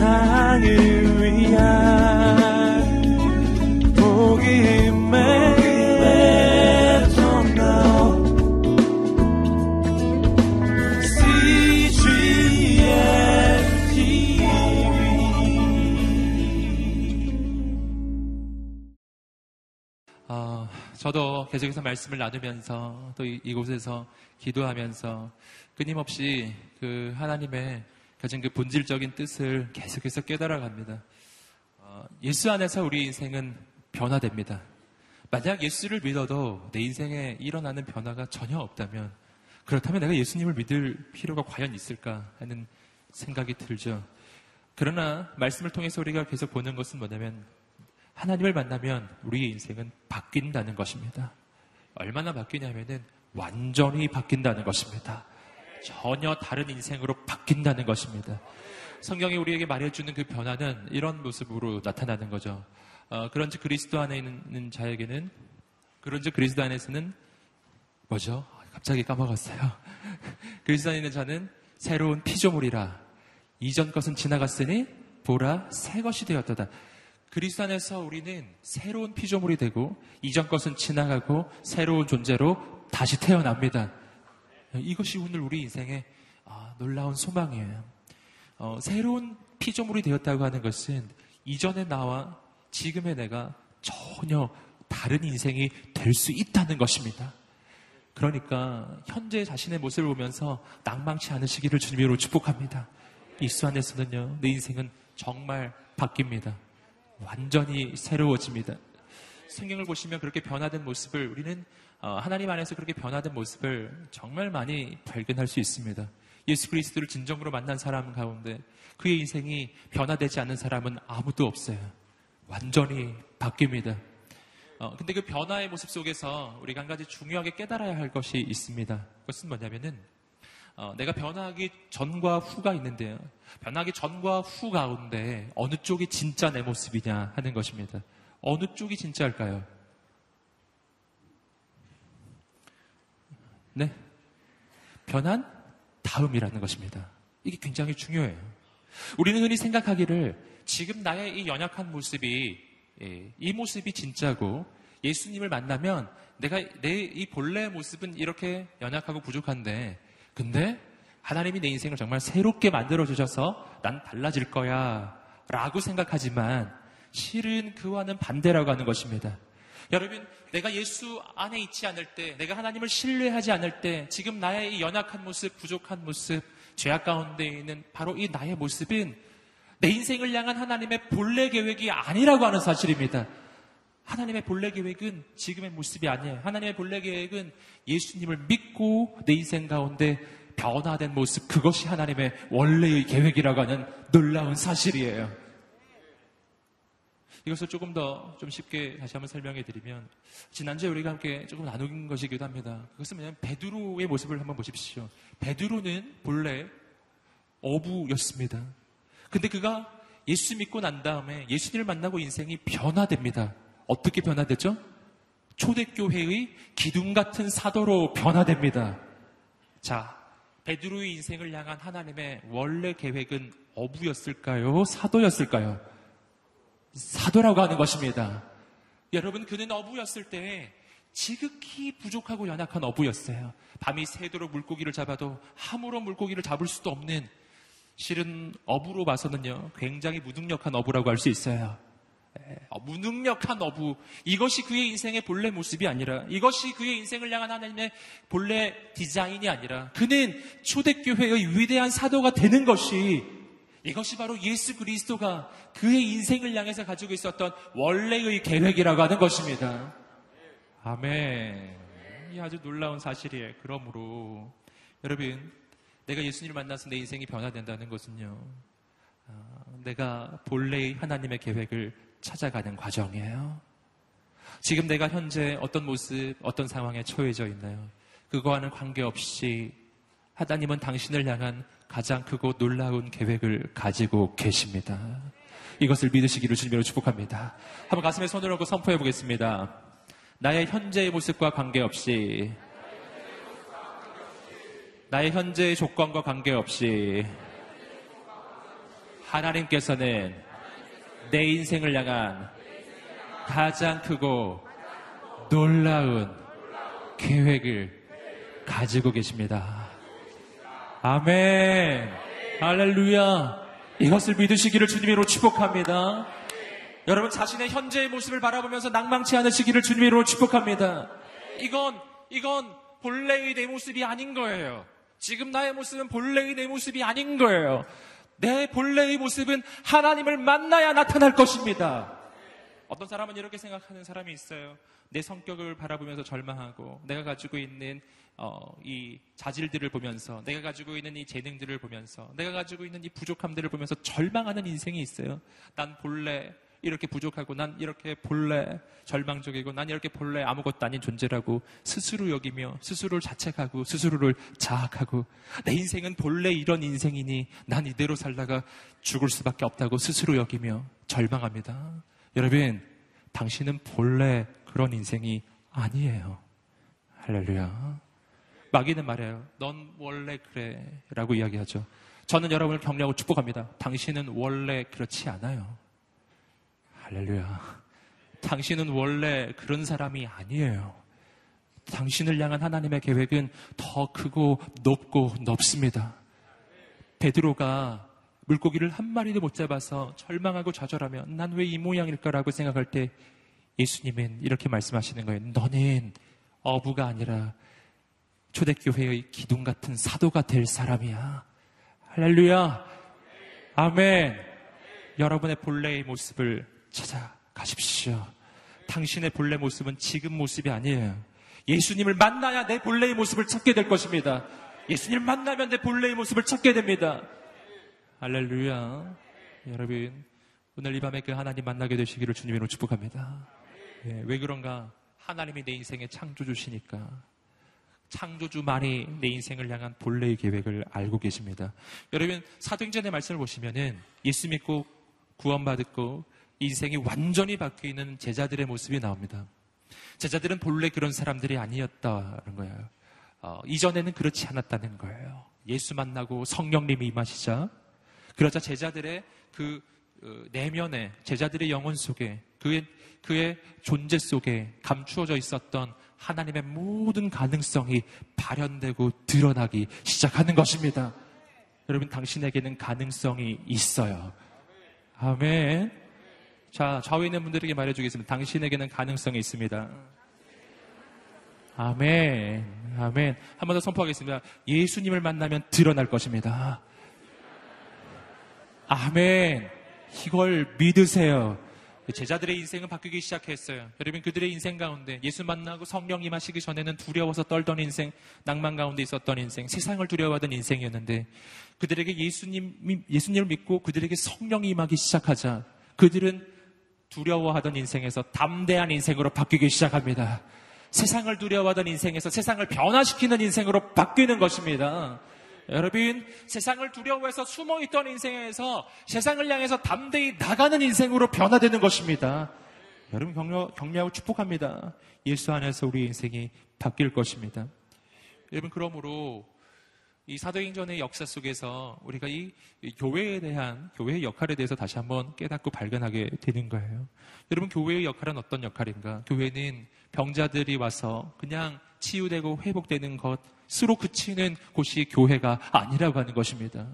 세상을 위한 복음의 저도 계속해서 말씀을 나누면서 또 이곳에서 기도하면서 끊임없이 그 하나님의 가진 그 본질적인 뜻을 계속해서 깨달아갑니다. 어, 예수 안에서 우리 인생은 변화됩니다. 만약 예수를 믿어도 내 인생에 일어나는 변화가 전혀 없다면 그렇다면 내가 예수님을 믿을 필요가 과연 있을까 하는 생각이 들죠. 그러나 말씀을 통해서 우리가 계속 보는 것은 뭐냐면 하나님을 만나면 우리의 인생은 바뀐다는 것입니다. 얼마나 바뀌냐면은 완전히 바뀐다는 것입니다. 전혀 다른 인생으로 바뀐다는 것입니다. 성경이 우리에게 말해주는 그 변화는 이런 모습으로 나타나는 거죠. 어, 그런지 그리스도 안에 있는 자에게는 그런지 그리스도 안에서는 뭐죠? 갑자기 까먹었어요. 그리스도 안에 있는 자는 새로운 피조물이라 이전 것은 지나갔으니 보라 새 것이 되었다 그리스도 안에서 우리는 새로운 피조물이 되고 이전 것은 지나가고 새로운 존재로 다시 태어납니다. 이것이 오늘 우리 인생의 아, 놀라운 소망이에요. 어, 새로운 피조물이 되었다고 하는 것은 이전의 나와 지금의 내가 전혀 다른 인생이 될 수 있다는 것입니다. 그러니까 현재 자신의 모습을 보면서 낭망치 않으시기를 주님으로 축복합니다. 이수 안에서는요, 내 인생은 정말 바뀝니다. 완전히 새로워집니다. 성경을 보시면 그렇게 변화된 모습을 우리는 어, 하나님 안에서 그렇게 변화된 모습을 정말 많이 발견할 수 있습니다. 예수 그리스도를 진정으로 만난 사람 가운데 그의 인생이 변화되지 않는 사람은 아무도 없어요. 완전히 바뀝니다. 어, 근데 그 변화의 모습 속에서 우리가 한 가지 중요하게 깨달아야 할 것이 있습니다. 그것은 뭐냐면은 어, 내가 변화하기 전과 후가 있는데요. 변화하기 전과 후 가운데 어느 쪽이 진짜 내 모습이냐 하는 것입니다. 어느 쪽이 진짜일까요? 네. 변한 다음이라는 것입니다. 이게 굉장히 중요해요. 우리는 흔히 생각하기를 지금 나의 이 연약한 모습이 예, 이 모습이 진짜고 예수님을 만나면 내가 내 이 본래 모습은 이렇게 연약하고 부족한데 근데 하나님이 내 인생을 정말 새롭게 만들어 주셔서 난 달라질 거야 라고 생각하지만 실은 그와는 반대라고 하는 것입니다. 여러분, 내가 예수 안에 있지 않을 때, 내가 하나님을 신뢰하지 않을 때, 지금 나의 이 연약한 모습, 부족한 모습, 죄악 가운데 있는 바로 이 나의 모습은 내 인생을 향한 하나님의 본래 계획이 아니라고 하는 사실입니다. 하나님의 본래 계획은 지금의 모습이 아니에요. 하나님의 본래 계획은 예수님을 믿고 내 인생 가운데 변화된 모습, 그것이 하나님의 원래의 계획이라고 하는 놀라운 사실이에요. 이것을 조금 더 좀 쉽게 다시 한번 설명해 드리면, 지난주에 우리가 함께 조금 나눈 것이기도 합니다. 그것은 뭐냐면, 베드로의 모습을 한번 보십시오. 베드로는 본래 어부였습니다. 근데 그가 예수 믿고 난 다음에 예수님을 만나고 인생이 변화됩니다. 어떻게 변화되죠? 초대교회의 기둥 같은 사도로 변화됩니다. 자, 베드로의 인생을 향한 하나님의 원래 계획은 어부였을까요? 사도였을까요? 사도라고 하는 것입니다. 여러분, 그는 어부였을 때 지극히 부족하고 연약한 어부였어요. 밤이 새도록 물고기를 잡아도 함으로 물고기를 잡을 수도 없는 실은 어부로 봐서는요, 굉장히 무능력한 어부라고 할 수 있어요. 어, 무능력한 어부. 이것이 그의 인생의 본래 모습이 아니라, 이것이 그의 인생을 향한 하나님의 본래 디자인이 아니라, 그는 초대교회의 위대한 사도가 되는 것이, 이것이 바로 예수 그리스도가 그의 인생을 향해서 가지고 있었던 원래의 계획이라고 하는 것입니다. 아멘. 이 아주 놀라운 사실이에요. 그러므로, 여러분, 내가 예수님을 만나서 내 인생이 변화된다는 것은요, 아, 내가 본래의 하나님의 계획을 찾아가는 과정이에요. 지금 내가 현재 어떤 모습, 어떤 상황에 처해져 있나요? 그거와는 관계없이 하나님은 당신을 향한 가장 크고 놀라운 계획을 가지고 계십니다. 이것을 믿으시기를 주님으로 축복합니다. 한번 가슴에 손을 얹고 선포해 보겠습니다. 나의 현재의 모습과 관계없이 나의 현재의 조건과 관계없이 하나님께서는 내 인생을 향한 가장 크고 놀라운 계획을 가지고 계십니다. 아멘. 할렐루야. 이것을 믿으시기를 주님으로 축복합니다. 여러분 자신의 현재의 모습을 바라보면서 낭망치 않으시기를 주님으로 축복합니다. 이건 이건 본래의 내 모습이 아닌 거예요. 지금 나의 모습은 본래의 내 모습이 아닌 거예요. 내 본래의 모습은 하나님을 만나야 나타날 것입니다. 어떤 사람은 이렇게 생각하는 사람이 있어요. 내 성격을 바라보면서 절망하고 내가 가지고 있는 어, 이 자질들을 보면서 내가 가지고 있는 이 재능들을 보면서 내가 가지고 있는 이 부족함들을 보면서 절망하는 인생이 있어요. 난 본래 이렇게 부족하고 난 이렇게 본래 절망적이고 난 이렇게 본래 아무것도 아닌 존재라고 스스로 여기며 스스로를 자책하고 스스로를 자학하고 내 인생은 본래 이런 인생이니 난 이대로 살다가 죽을 수밖에 없다고 스스로 여기며 절망합니다. 여러분, 당신은 본래 그런 인생이 아니에요. 할렐루야. 마귀는 말해요. 넌 원래 그래. 라고 이야기하죠. 저는 여러분을 격려하고 축복합니다. 당신은 원래 그렇지 않아요. 할렐루야. 당신은 원래 그런 사람이 아니에요. 당신을 향한 하나님의 계획은 더 크고 높고 넓습니다. 베드로가 물고기를 한 마리도 못 잡아서 절망하고 좌절하며 난 왜 이 모양일까라고 생각할 때 예수님은 이렇게 말씀하시는 거예요. 너는 어부가 아니라 초대교회의 기둥 같은 사도가 될 사람이야. 할렐루야. 아멘. 여러분의 본래의 모습을 찾아가십시오. 당신의 본래 모습은 지금 모습이 아니에요. 예수님을 만나야 내 본래의 모습을 찾게 될 것입니다. 예수님을 만나면 내 본래의 모습을 찾게 됩니다. 할렐루야. 여러분, 오늘 이 밤에 그 하나님 만나게 되시기를 주님으로 축복합니다. 예, 왜 그런가? 하나님이 내 인생의 창조주시니까. 창조주만이 내 인생을 향한 본래의 계획을 알고 계십니다. 여러분, 사도행전의 말씀을 보시면은 예수 믿고 구원받고 인생이 완전히 바뀌는 제자들의 모습이 나옵니다. 제자들은 본래 그런 사람들이 아니었다는 거예요. 어, 이전에는 그렇지 않았다는 거예요. 예수 만나고 성령님이 임하시자 그러자 제자들의 그 어, 내면에 제자들의 영혼 속에 그의 그의 존재 속에 감추어져 있었던 하나님의 모든 가능성이 발현되고 드러나기 시작하는 것입니다. 여러분 당신에게는 가능성이 있어요. 아멘. 자, 좌우에 있는 분들에게 말해주겠습니다. 당신에게는 가능성이 있습니다. 아멘. 아멘. 한 번 더 선포하겠습니다. 예수님을 만나면 드러날 것입니다. 아멘. 이걸 믿으세요. 제자들의 인생은 바뀌기 시작했어요. 여러분 그들의 인생 가운데 예수 만나고 성령 임하시기 전에는 두려워서 떨던 인생, 낭만 가운데 있었던 인생, 세상을 두려워하던 인생이었는데 그들에게 예수님 예수님을 믿고 그들에게 성령이 임하기 시작하자 그들은 두려워하던 인생에서 담대한 인생으로 바뀌기 시작합니다. 세상을 두려워하던 인생에서 세상을 변화시키는 인생으로 바뀌는 것입니다. 여러분, 세상을 두려워해서 숨어 있던 인생에서 세상을 향해서 담대히 나가는 인생으로 변화되는 것입니다. 여러분 격려, 격려하고 축복합니다. 예수 안에서 우리 인생이 바뀔 것입니다. 여러분, 그러므로 이 사도행전의 역사 속에서 우리가 이 교회에 대한 교회의 역할에 대해서 다시 한번 깨닫고 발견하게 되는 거예요. 여러분 교회의 역할은 어떤 역할인가? 교회는 병자들이 와서 그냥 치유되고 회복되는 것 으로 그치는 곳이 교회가 아니라고 하는 것입니다.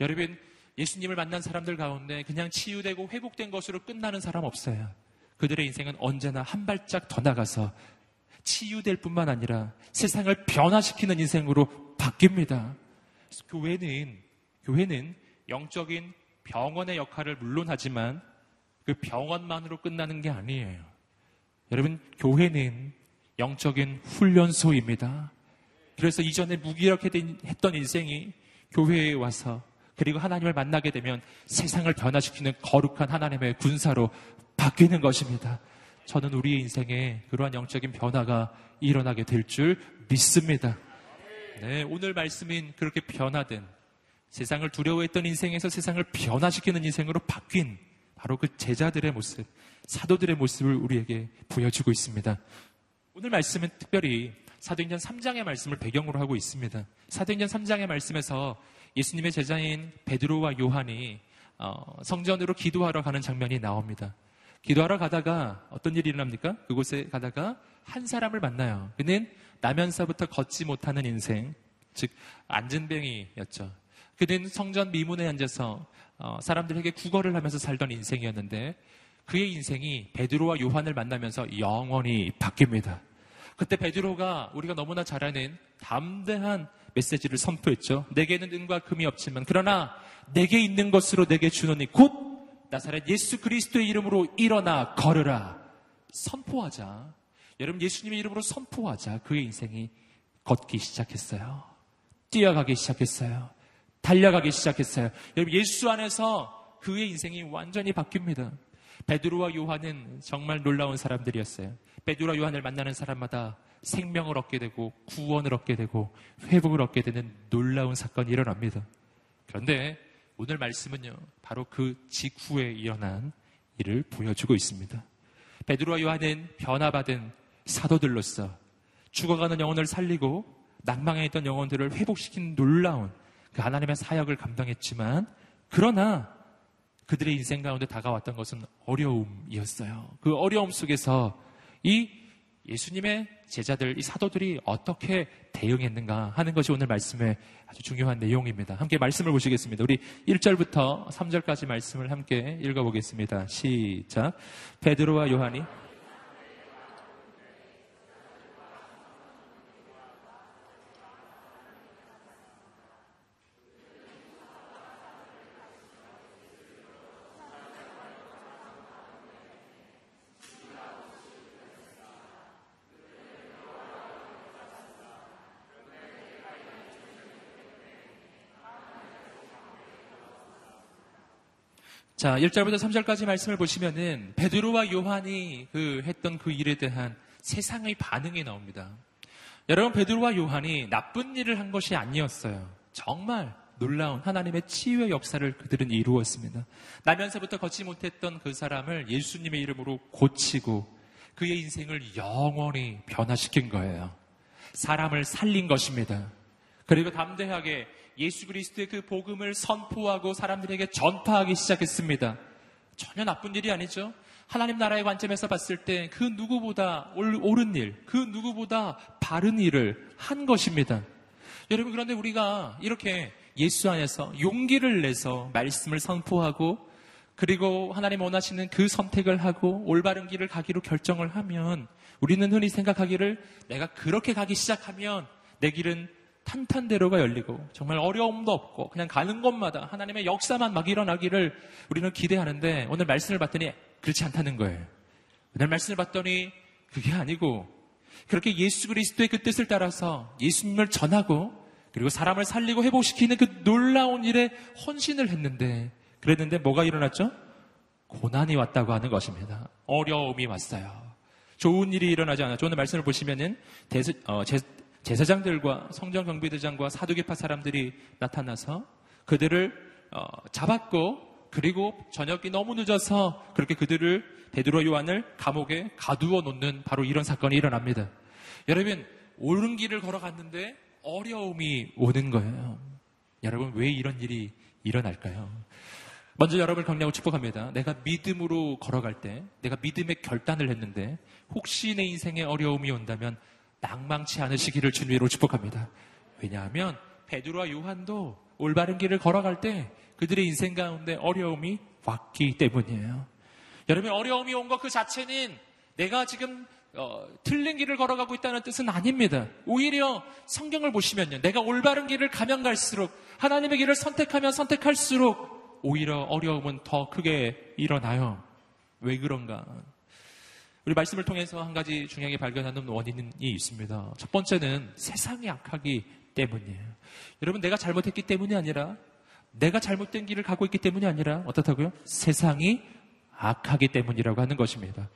여러분 예수님을 만난 사람들 가운데 그냥 치유되고 회복된 것으로 끝나는 사람 없어요. 그들의 인생은 언제나 한 발짝 더 나가서 치유될 뿐만 아니라 세상을 변화시키는 인생으로 바뀝니다. 교회는, 교회는 영적인 병원의 역할을 물론 하지만 그 병원만으로 끝나는 게 아니에요. 여러분, 교회는 영적인 훈련소입니다. 그래서 이전에 무기력해 했던 인생이 교회에 와서 그리고 하나님을 만나게 되면 세상을 변화시키는 거룩한 하나님의 군사로 바뀌는 것입니다. 저는 우리의 인생에 그러한 영적인 변화가 일어나게 될 줄 믿습니다. 네, 오늘 말씀인 그렇게 변화된 세상을 두려워했던 인생에서 세상을 변화시키는 인생으로 바뀐 바로 그 제자들의 모습, 사도들의 모습을 우리에게 보여주고 있습니다. 오늘 말씀은 특별히 사도행전 3장의 말씀을 배경으로 하고 있습니다. 사도행전 3장의 말씀에서 예수님의 제자인 베드로와 요한이 어, 성전으로 기도하러 가는 장면이 나옵니다. 기도하러 가다가 어떤 일이 일어납니까? 그곳에 가다가 한 사람을 만나요. 그는 나면서부터 걷지 못하는 인생, 즉 안전뱅이였죠. 그는 성전 미문에 앉아서 어, 사람들에게 구걸을 하면서 살던 인생이었는데 그의 인생이 베드로와 요한을 만나면서 영원히 바뀝니다. 그때 베드로가 우리가 너무나 잘 아는 담대한 메시지를 선포했죠. 내게는 은과 금이 없지만 그러나 내게 있는 것으로 내게 주노니 곧 나사렛 예수 그리스도의 이름으로 일어나 걸으라. 선포하자. 여러분 예수님의 이름으로 선포하자. 그의 인생이 걷기 시작했어요. 뛰어가기 시작했어요. 달려가기 시작했어요. 여러분 예수 안에서 그의 인생이 완전히 바뀝니다. 베드로와 요한은 정말 놀라운 사람들이었어요. 베드로와 요한을 만나는 사람마다 생명을 얻게 되고 구원을 얻게 되고 회복을 얻게 되는 놀라운 사건이 일어납니다. 그런데 오늘 말씀은요, 바로 그 직후에 일어난 일을 보여주고 있습니다. 베드로와 요한은 변화받은 사도들로서 죽어가는 영혼을 살리고 낭망해 있던 영혼들을 회복시킨 놀라운 그 하나님의 사역을 감당했지만 그러나 그들의 인생 가운데 다가왔던 것은 어려움이었어요. 그 어려움 속에서 이 예수님의 제자들, 이 사도들이 어떻게 대응했는가 하는 것이 오늘 말씀의 아주 중요한 내용입니다. 함께 말씀을 보시겠습니다. 우리 1절부터 3절까지 말씀을 함께 읽어보겠습니다. 시작. 베드로와 요한이 자, 1절부터 3절까지 말씀을 보시면은 베드로와 요한이 그 했던 그 일에 대한 세상의 반응이 나옵니다. 여러분 베드로와 요한이 나쁜 일을 한 것이 아니었어요. 정말 놀라운 하나님의 치유의 역사를 그들은 이루었습니다. 나면서부터 걷지 못했던 그 사람을 예수님의 이름으로 고치고 그의 인생을 영원히 변화시킨 거예요. 사람을 살린 것입니다. 그리고 담대하게 예수 그리스도의 그 복음을 선포하고 사람들에게 전파하기 시작했습니다. 전혀 나쁜 일이 아니죠. 하나님 나라의 관점에서 봤을 때 그 누구보다 옳은 일, 그 누구보다 바른 일을 한 것입니다. 여러분, 그런데 우리가 이렇게 예수 안에서 용기를 내서 말씀을 선포하고 그리고 하나님 원하시는 그 선택을 하고 올바른 길을 가기로 결정을 하면 우리는 흔히 생각하기를 내가 그렇게 가기 시작하면 내 길은 탄탄대로가 열리고 정말 어려움도 없고 그냥 가는 곳마다 하나님의 역사만 막 일어나기를 우리는 기대하는데 오늘 말씀을 봤더니 그렇지 않다는 거예요. 오늘 말씀을 봤더니 그게 아니고 그렇게 예수 그리스도의 그 뜻을 따라서 예수님을 전하고 그리고 사람을 살리고 회복시키는 그 놀라운 일에 헌신을 했는데 그랬는데 뭐가 일어났죠? 고난이 왔다고 하는 것입니다. 어려움이 왔어요. 좋은 일이 일어나지 않았죠. 오늘 말씀을 보시면은 대세, 어, 제, 제사장들과 성전 경비대장과 사두개파 사람들이 나타나서 그들을 어, 잡았고 그리고 저녁이 너무 늦어서 그렇게 그들을 베드로 요한을 감옥에 가두어 놓는 바로 이런 사건이 일어납니다. 여러분 옳은 길을 걸어갔는데 어려움이 오는 거예요. 여러분 왜 이런 일이 일어날까요? 먼저 여러분을 격려하고 축복합니다. 내가 믿음으로 걸어갈 때, 내가 믿음의 결단을 했는데, 혹시 내 인생에 어려움이 온다면 낭망치 않으시기를 주님으로 축복합니다. 왜냐하면 베드로와 요한도 올바른 길을 걸어갈 때 그들의 인생 가운데 어려움이 왔기 때문이에요. 여러분 어려움이 온 것 그 자체는 내가 지금 어, 틀린 길을 걸어가고 있다는 뜻은 아닙니다. 오히려 성경을 보시면요. 내가 올바른 길을 가면 갈수록 하나님의 길을 선택하면 선택할수록 오히려 어려움은 더 크게 일어나요. 왜 그런가? 우리 말씀을 통해서 한 가지 중요하게 발견하는 원인이 있습니다. 첫 번째는 세상이 악하기 때문이에요. 여러분, 내가 잘못했기 때문이 아니라, 내가 잘못된 길을 가고 있기 때문이 아니라, 어떻다고요? 세상이 악하기 때문이라고 하는 것입니다.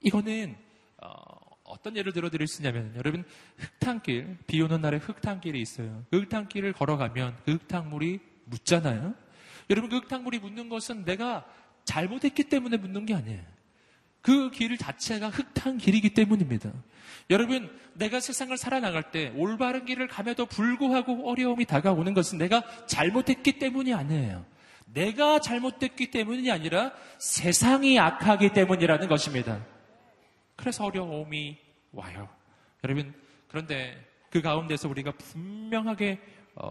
이거는, 어, 떤 예를 들어 드릴 수 있냐면, 여러분, 흙탕길, 비 오는 날에 흙탕길이 있어요. 그 흙탕길을 걸어가면 그 흙탕물이 묻잖아요? 여러분, 그 흙탕물이 묻는 것은 내가 잘못했기 때문에 묻는 게 아니에요. 그 길 자체가 흙탕 길이기 때문입니다. 여러분, 내가 세상을 살아나갈 때 올바른 길을 감에도 불구하고 어려움이 다가오는 것은 내가 잘못했기 때문이 아니에요. 내가 잘못됐기 때문이 아니라 세상이 악하기 때문이라는 것입니다. 그래서 어려움이 와요. 여러분, 그런데 그 가운데서 우리가 분명하게 어,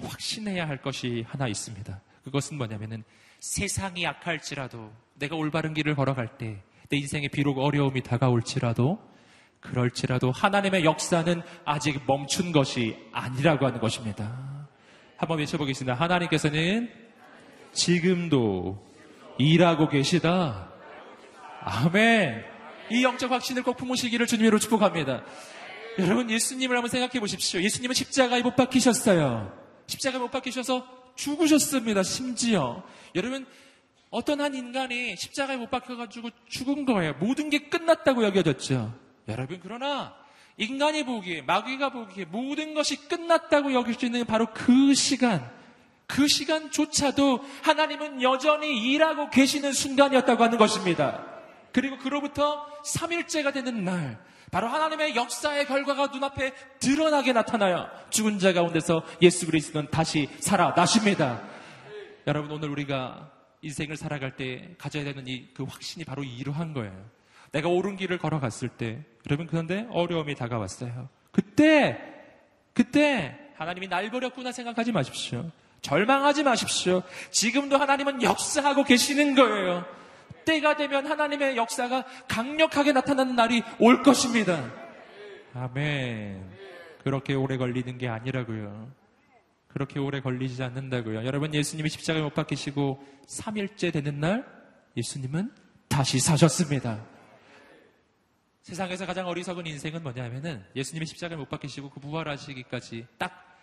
확신해야 할 것이 하나 있습니다. 그것은 뭐냐면은 세상이 악할지라도 내가 올바른 길을 걸어갈 때 내 인생에 비록 어려움이 다가올지라도 그럴지라도 하나님의 역사는 아직 멈춘 것이 아니라고 하는 것입니다. 한번 외쳐보겠습니다. 하나님께서는 지금도 일하고 계시다. 아멘. 이 영적 확신을 꼭 품으시기를 주님으로 축복합니다. 여러분 예수님을 한번 생각해 보십시오. 예수님은 십자가에 못 박히셨어요. 십자가에 못 박히셔서 죽으셨습니다. 심지어 여러분 어떤 한 인간이 십자가에 못 박혀가지고 죽은 거예요. 모든 게 끝났다고 여겨졌죠. 여러분 그러나 인간이 보기에 마귀가 보기에 모든 것이 끝났다고 여길 수 있는 바로 그 시간 그 시간조차도 하나님은 여전히 일하고 계시는 순간이었다고 하는 것입니다. 그리고 그로부터 3일째가 되는 날 바로 하나님의 역사의 결과가 눈앞에 드러나게 나타나요. 죽은 자 가운데서 예수 그리스도는 다시 살아나십니다. 여러분 오늘 우리가 인생을 살아갈 때 가져야 되는 이 그 확신이 바로 이러한 거예요. 내가 옳은 길을 걸어갔을 때 여러분 그런데 어려움이 다가왔어요. 그때 그때 하나님이 날 버렸구나 생각하지 마십시오. 절망하지 마십시오. 지금도 하나님은 역사하고 계시는 거예요. 때가 되면 하나님의 역사가 강력하게 나타나는 날이 올 것입니다. 아멘. 그렇게 오래 걸리는 게 아니라고요. 그렇게 오래 걸리지 않는다고요. 여러분 예수님이 십자가에 못 박히시고 3일째 되는 날 예수님은 다시 사셨습니다. 세상에서 가장 어리석은 인생은 뭐냐면은 예수님이 십자가에 못 박히시고 그 부활하시기까지 딱,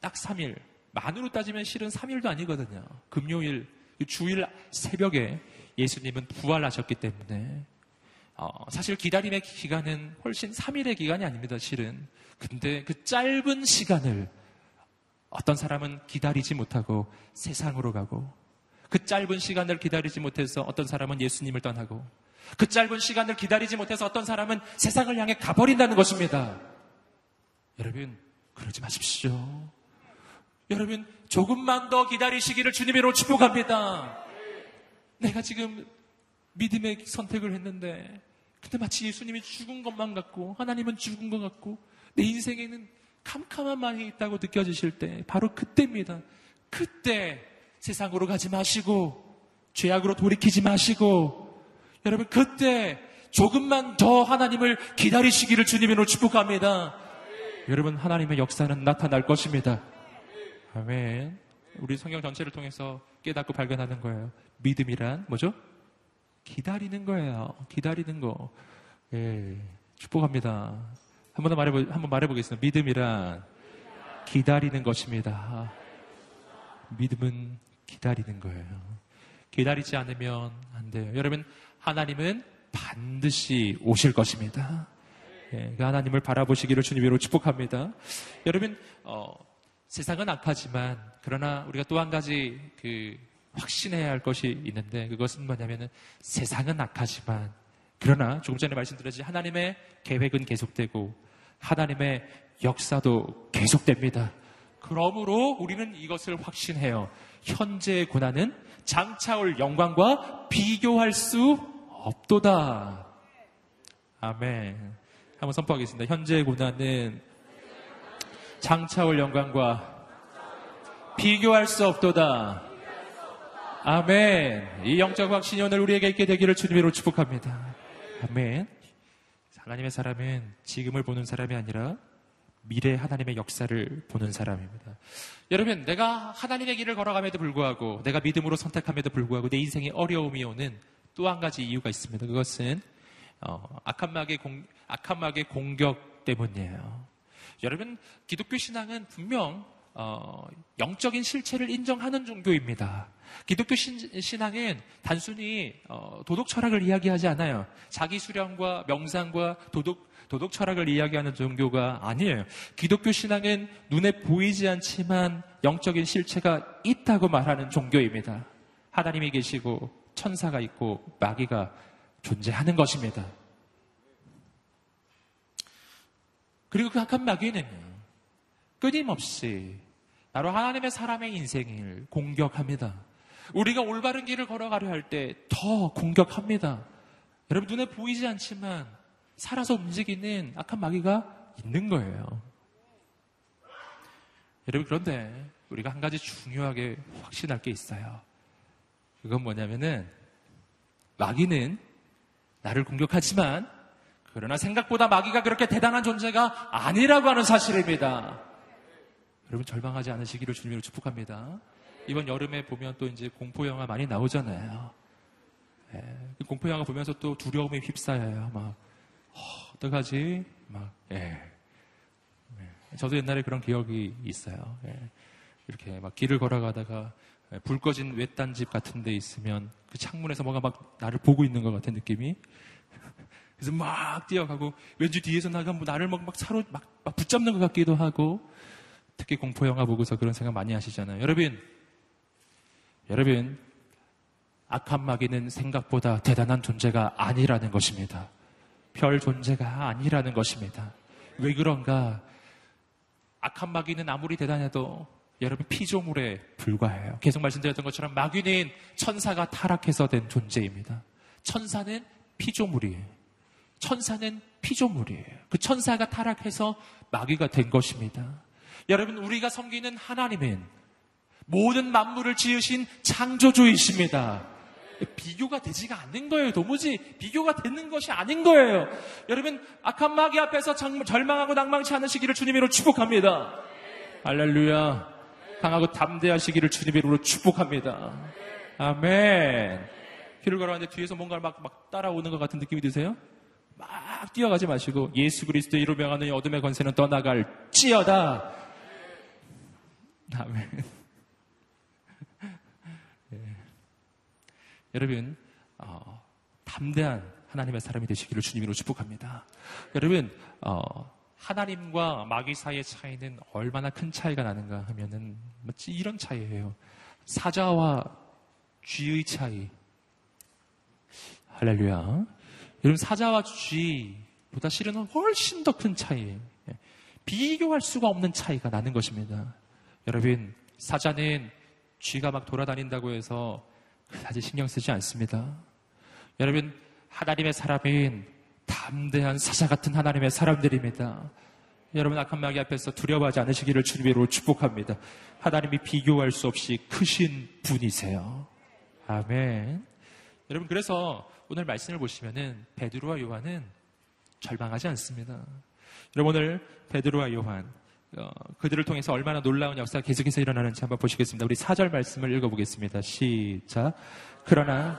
딱 3일. 만으로 따지면 실은 3일도 아니거든요. 금요일, 주일 새벽에 예수님은 부활하셨기 때문에 어, 사실 기다림의 기간은 훨씬 3일의 기간이 아닙니다, 실은. 근데 그 짧은 시간을 어떤 사람은 기다리지 못하고 세상으로 가고 그 짧은 시간을 기다리지 못해서 어떤 사람은 예수님을 떠나고 그 짧은 시간을 기다리지 못해서 어떤 사람은 세상을 향해 가버린다는 것입니다. 여러분, 그러지 마십시오. 여러분, 조금만 더 기다리시기를 주님으로 축복합니다. 내가 지금 믿음의 선택을 했는데, 근데 마치 예수님이 죽은 것만 같고, 하나님은 죽은 것 같고, 내 인생에는 캄캄한 만이 있다고 느껴지실 때, 바로 그때입니다. 그때 세상으로 가지 마시고, 죄악으로 돌이키지 마시고, 여러분, 그때 조금만 더 하나님을 기다리시기를 주님으로 축복합니다. 여러분, 하나님의 역사는 나타날 것입니다. 아멘. 우리 성경 전체를 통해서 깨닫고 발견하는 거예요. 믿음이란 뭐죠? 기다리는 거예요. 기다리는 거. 예, 축복합니다. 한번 더 말해보, 한번 말해보겠습니다. 믿음이란 기다리는 것입니다. 믿음은 기다리는 거예요. 기다리지 않으면 안 돼요. 여러분, 하나님은 반드시 오실 것입니다. 예, 그 하나님을 바라보시기를 주님으로 축복합니다. 여러분, 어, 세상은 악하지만 그러나 우리가 또 한 가지 그 확신해야 할 것이 있는데 그것은 뭐냐면은 세상은 악하지만 그러나 조금 전에 말씀드렸지 하나님의 계획은 계속되고 하나님의 역사도 계속됩니다. 그러므로 우리는 이것을 확신해요. 현재의 고난은 장차 올 영광과 비교할 수 없도다. 아멘. 한번 선포하겠습니다. 현재의 고난은 장차 올 영광과 비교할 수 없도다. 아멘. 이 영적 확신이 오늘 우리에게 있게 되기를 주님으로 축복합니다. 아멘. 하나님의 사람은 지금을 보는 사람이 아니라 미래 하나님의 역사를 보는 사람입니다. 여러분, 내가 하나님의 길을 걸어감에도 불구하고, 내가 믿음으로 선택함에도 불구하고, 내 인생에 어려움이 오는 또 한 가지 이유가 있습니다. 그것은, 어, 악한 마귀의 공, 악한 마귀의 공격 때문이에요. 여러분, 기독교 신앙은 분명 어, 영적인 실체를 인정하는 종교입니다. 기독교 신, 신앙은 단순히 어, 도덕 철학을 이야기하지 않아요. 자기 수련과 명상과 도덕 도덕 철학을 이야기하는 종교가 아니에요. 기독교 신앙은 눈에 보이지 않지만 영적인 실체가 있다고 말하는 종교입니다. 하나님이 계시고 천사가 있고 마귀가 존재하는 것입니다. 그리고 그 악한 마귀는 끊임없이 바로 하나님의 사람의 인생을 공격합니다. 우리가 올바른 길을 걸어가려 할 때 더 공격합니다. 여러분 눈에 보이지 않지만 살아서 움직이는 악한 마귀가 있는 거예요. 여러분 그런데 우리가 한 가지 중요하게 확신할 게 있어요. 그건 뭐냐면은 마귀는 나를 공격하지만 그러나 생각보다 마귀가 그렇게 대단한 존재가 아니라고 하는 사실입니다. 여러분 절망하지 않으시기를 주님으로 축복합니다. 이번 여름에 보면 또 이제 공포 영화 많이 나오잖아요. 예, 공포 영화 보면서 또 두려움에 휩싸여요. 막 어, 어떡하지? 막 예. 예. 저도 옛날에 그런 기억이 있어요. 예. 이렇게 막 길을 걸어가다가 예, 불 꺼진 외딴 집 같은 데 있으면 그 창문에서 뭔가 막 나를 보고 있는 것 같은 느낌이 그래서 막 뛰어가고 왠지 뒤에서 나가 뭐 나를 막, 막 사로 막, 막 붙잡는 것 같기도 하고 특히 공포 영화 보고서 그런 생각 많이 하시잖아요. 여러분, 여러분 악한 마귀는 생각보다 대단한 존재가 아니라는 것입니다. 별 존재가 아니라는 것입니다. 왜 그런가? 악한 마귀는 아무리 대단해도 여러분 피조물에 불과해요. 계속 말씀드렸던 것처럼 마귀는 천사가 타락해서 된 존재입니다. 천사는 피조물이에요. 천사는 피조물이에요. 그 천사가 타락해서 마귀가 된 것입니다. 여러분, 우리가 섬기는 하나님은 모든 만물을 지으신 창조주이십니다. 비교가 되지가 않는 거예요. 도무지 비교가 되는 것이 아닌 거예요. 여러분, 악한 마귀 앞에서 절망하고 낭망치 않으시기를 주님으로 축복합니다. 할렐루야. 강하고 담대하시기를 주님으로 축복합니다. 아멘. 길을 걸어가는데 뒤에서 뭔가 막, 막 따라오는 것 같은 느낌이 드세요? 막 뛰어가지 마시고 예수 그리스도 이로 명하는 어둠의 권세는 떠나갈 찌어다. 아멘. 여러분 어, 담대한 하나님의 사람이 되시기를 주님으로 축복합니다. 여러분 어, 하나님과 마귀 사이의 차이는 얼마나 큰 차이가 나는가 하면은 이런 차이예요. 사자와 쥐의 차이. 할렐루야. 여러분 사자와 쥐보다 실은 훨씬 더 큰 차이예요. 예. 비교할 수가 없는 차이가 나는 것입니다. 여러분 사자는 쥐가 막 돌아다닌다고 해서 그다지 신경 쓰지 않습니다. 여러분 하나님의 사람은 담대한 사자 같은 하나님의 사람들입니다. 여러분 악한 마귀 앞에서 두려워하지 않으시기를 주님으로 축복합니다. 하나님이 비교할 수 없이 크신 분이세요. 아멘. 여러분 그래서 오늘 말씀을 보시면은 베드로와 요한은 절망하지 않습니다. 여러분 오늘 베드로와 요한 어, 그들을 통해서 얼마나 놀라운 역사가 계속해서 일어나는지 한번 보시겠습니다. 우리 사절 말씀을 읽어보겠습니다. 시작. 그러나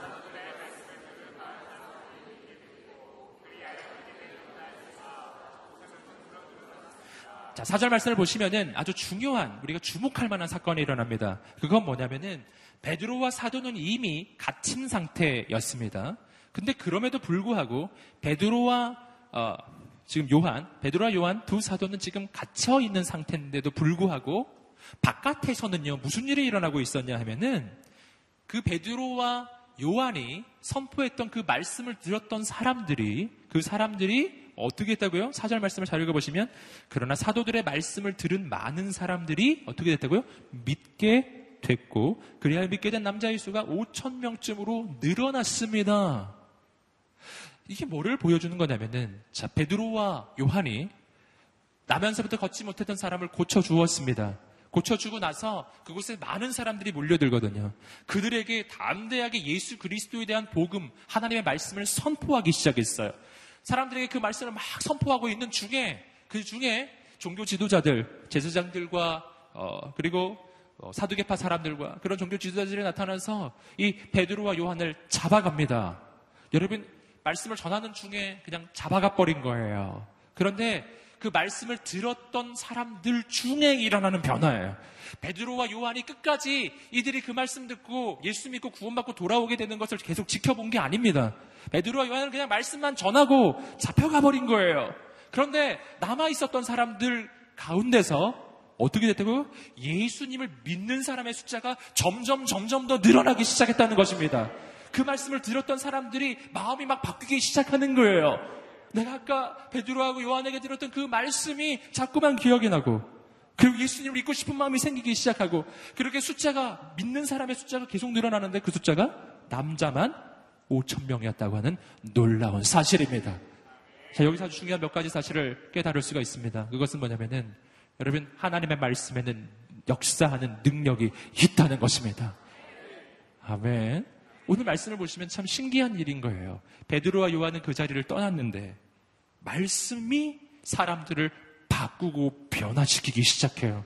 자, 사절 말씀을 보시면은 아주 중요한 우리가 주목할 만한 사건이 일어납니다. 그건 뭐냐면은 베드로와 사도는 이미 갇힌 상태였습니다. 근데 그럼에도 불구하고 베드로와 어, 지금 요한, 베드로와 요한 두 사도는 지금 갇혀 있는 상태인데도 불구하고 바깥에서는요 무슨 일이 일어나고 있었냐 하면은 그 베드로와 요한이 선포했던 그 말씀을 들었던 사람들이 그 사람들이 어떻게 했다고요? 사절 말씀을 잘 읽어보시면 그러나 사도들의 말씀을 들은 많은 사람들이 어떻게 됐다고요? 믿게 됐고 그래야 믿게 된 남자의 수가 5천 명쯤으로 늘어났습니다. 이게 뭐를 보여주는 거냐면은 자 베드로와 요한이 나면서부터 걷지 못했던 사람을 고쳐 주었습니다. 고쳐주고 나서 그곳에 많은 사람들이 몰려들거든요. 그들에게 담대하게 예수 그리스도에 대한 복음, 하나님의 말씀을 선포하기 시작했어요. 사람들에게 그 말씀을 막 선포하고 있는 중에 그 중에 종교 지도자들, 제사장들과 어, 그리고 어, 사두개파 사람들과 그런 종교 지도자들이 나타나서 이 베드로와 요한을 잡아갑니다. 여러분 말씀을 전하는 중에 그냥 잡아가 버린 거예요. 그런데 그 말씀을 들었던 사람들 중에 일어나는 변화예요. 베드로와 요한이 끝까지 이들이 그 말씀 듣고 예수 믿고 구원받고 돌아오게 되는 것을 계속 지켜본 게 아닙니다. 베드로와 요한은 그냥 말씀만 전하고 잡혀가 버린 거예요. 그런데 남아 있었던 사람들 가운데서 어떻게 됐다고요? 예수님을 믿는 사람의 숫자가 점점 점점 더 늘어나기 시작했다는 것입니다. 그 말씀을 들었던 사람들이 마음이 막 바뀌기 시작하는 거예요. 내가 아까 베드로하고 요한에게 들었던 그 말씀이 자꾸만 기억이 나고 그리고 예수님을 믿고 싶은 마음이 생기기 시작하고 그렇게 숫자가 믿는 사람의 숫자가 계속 늘어나는데 그 숫자가 남자만 5천 명이었다고 하는 놀라운 사실입니다. 자, 여기서 아주 중요한 몇 가지 사실을 깨달을 수가 있습니다. 그것은 뭐냐면은 여러분 하나님의 말씀에는 역사하는 능력이 있다는 것입니다. 아멘. 오늘 말씀을 보시면 참 신기한 일인 거예요. 베드로와 요한은 그 자리를 떠났는데 말씀이 사람들을 바꾸고 변화시키기 시작해요.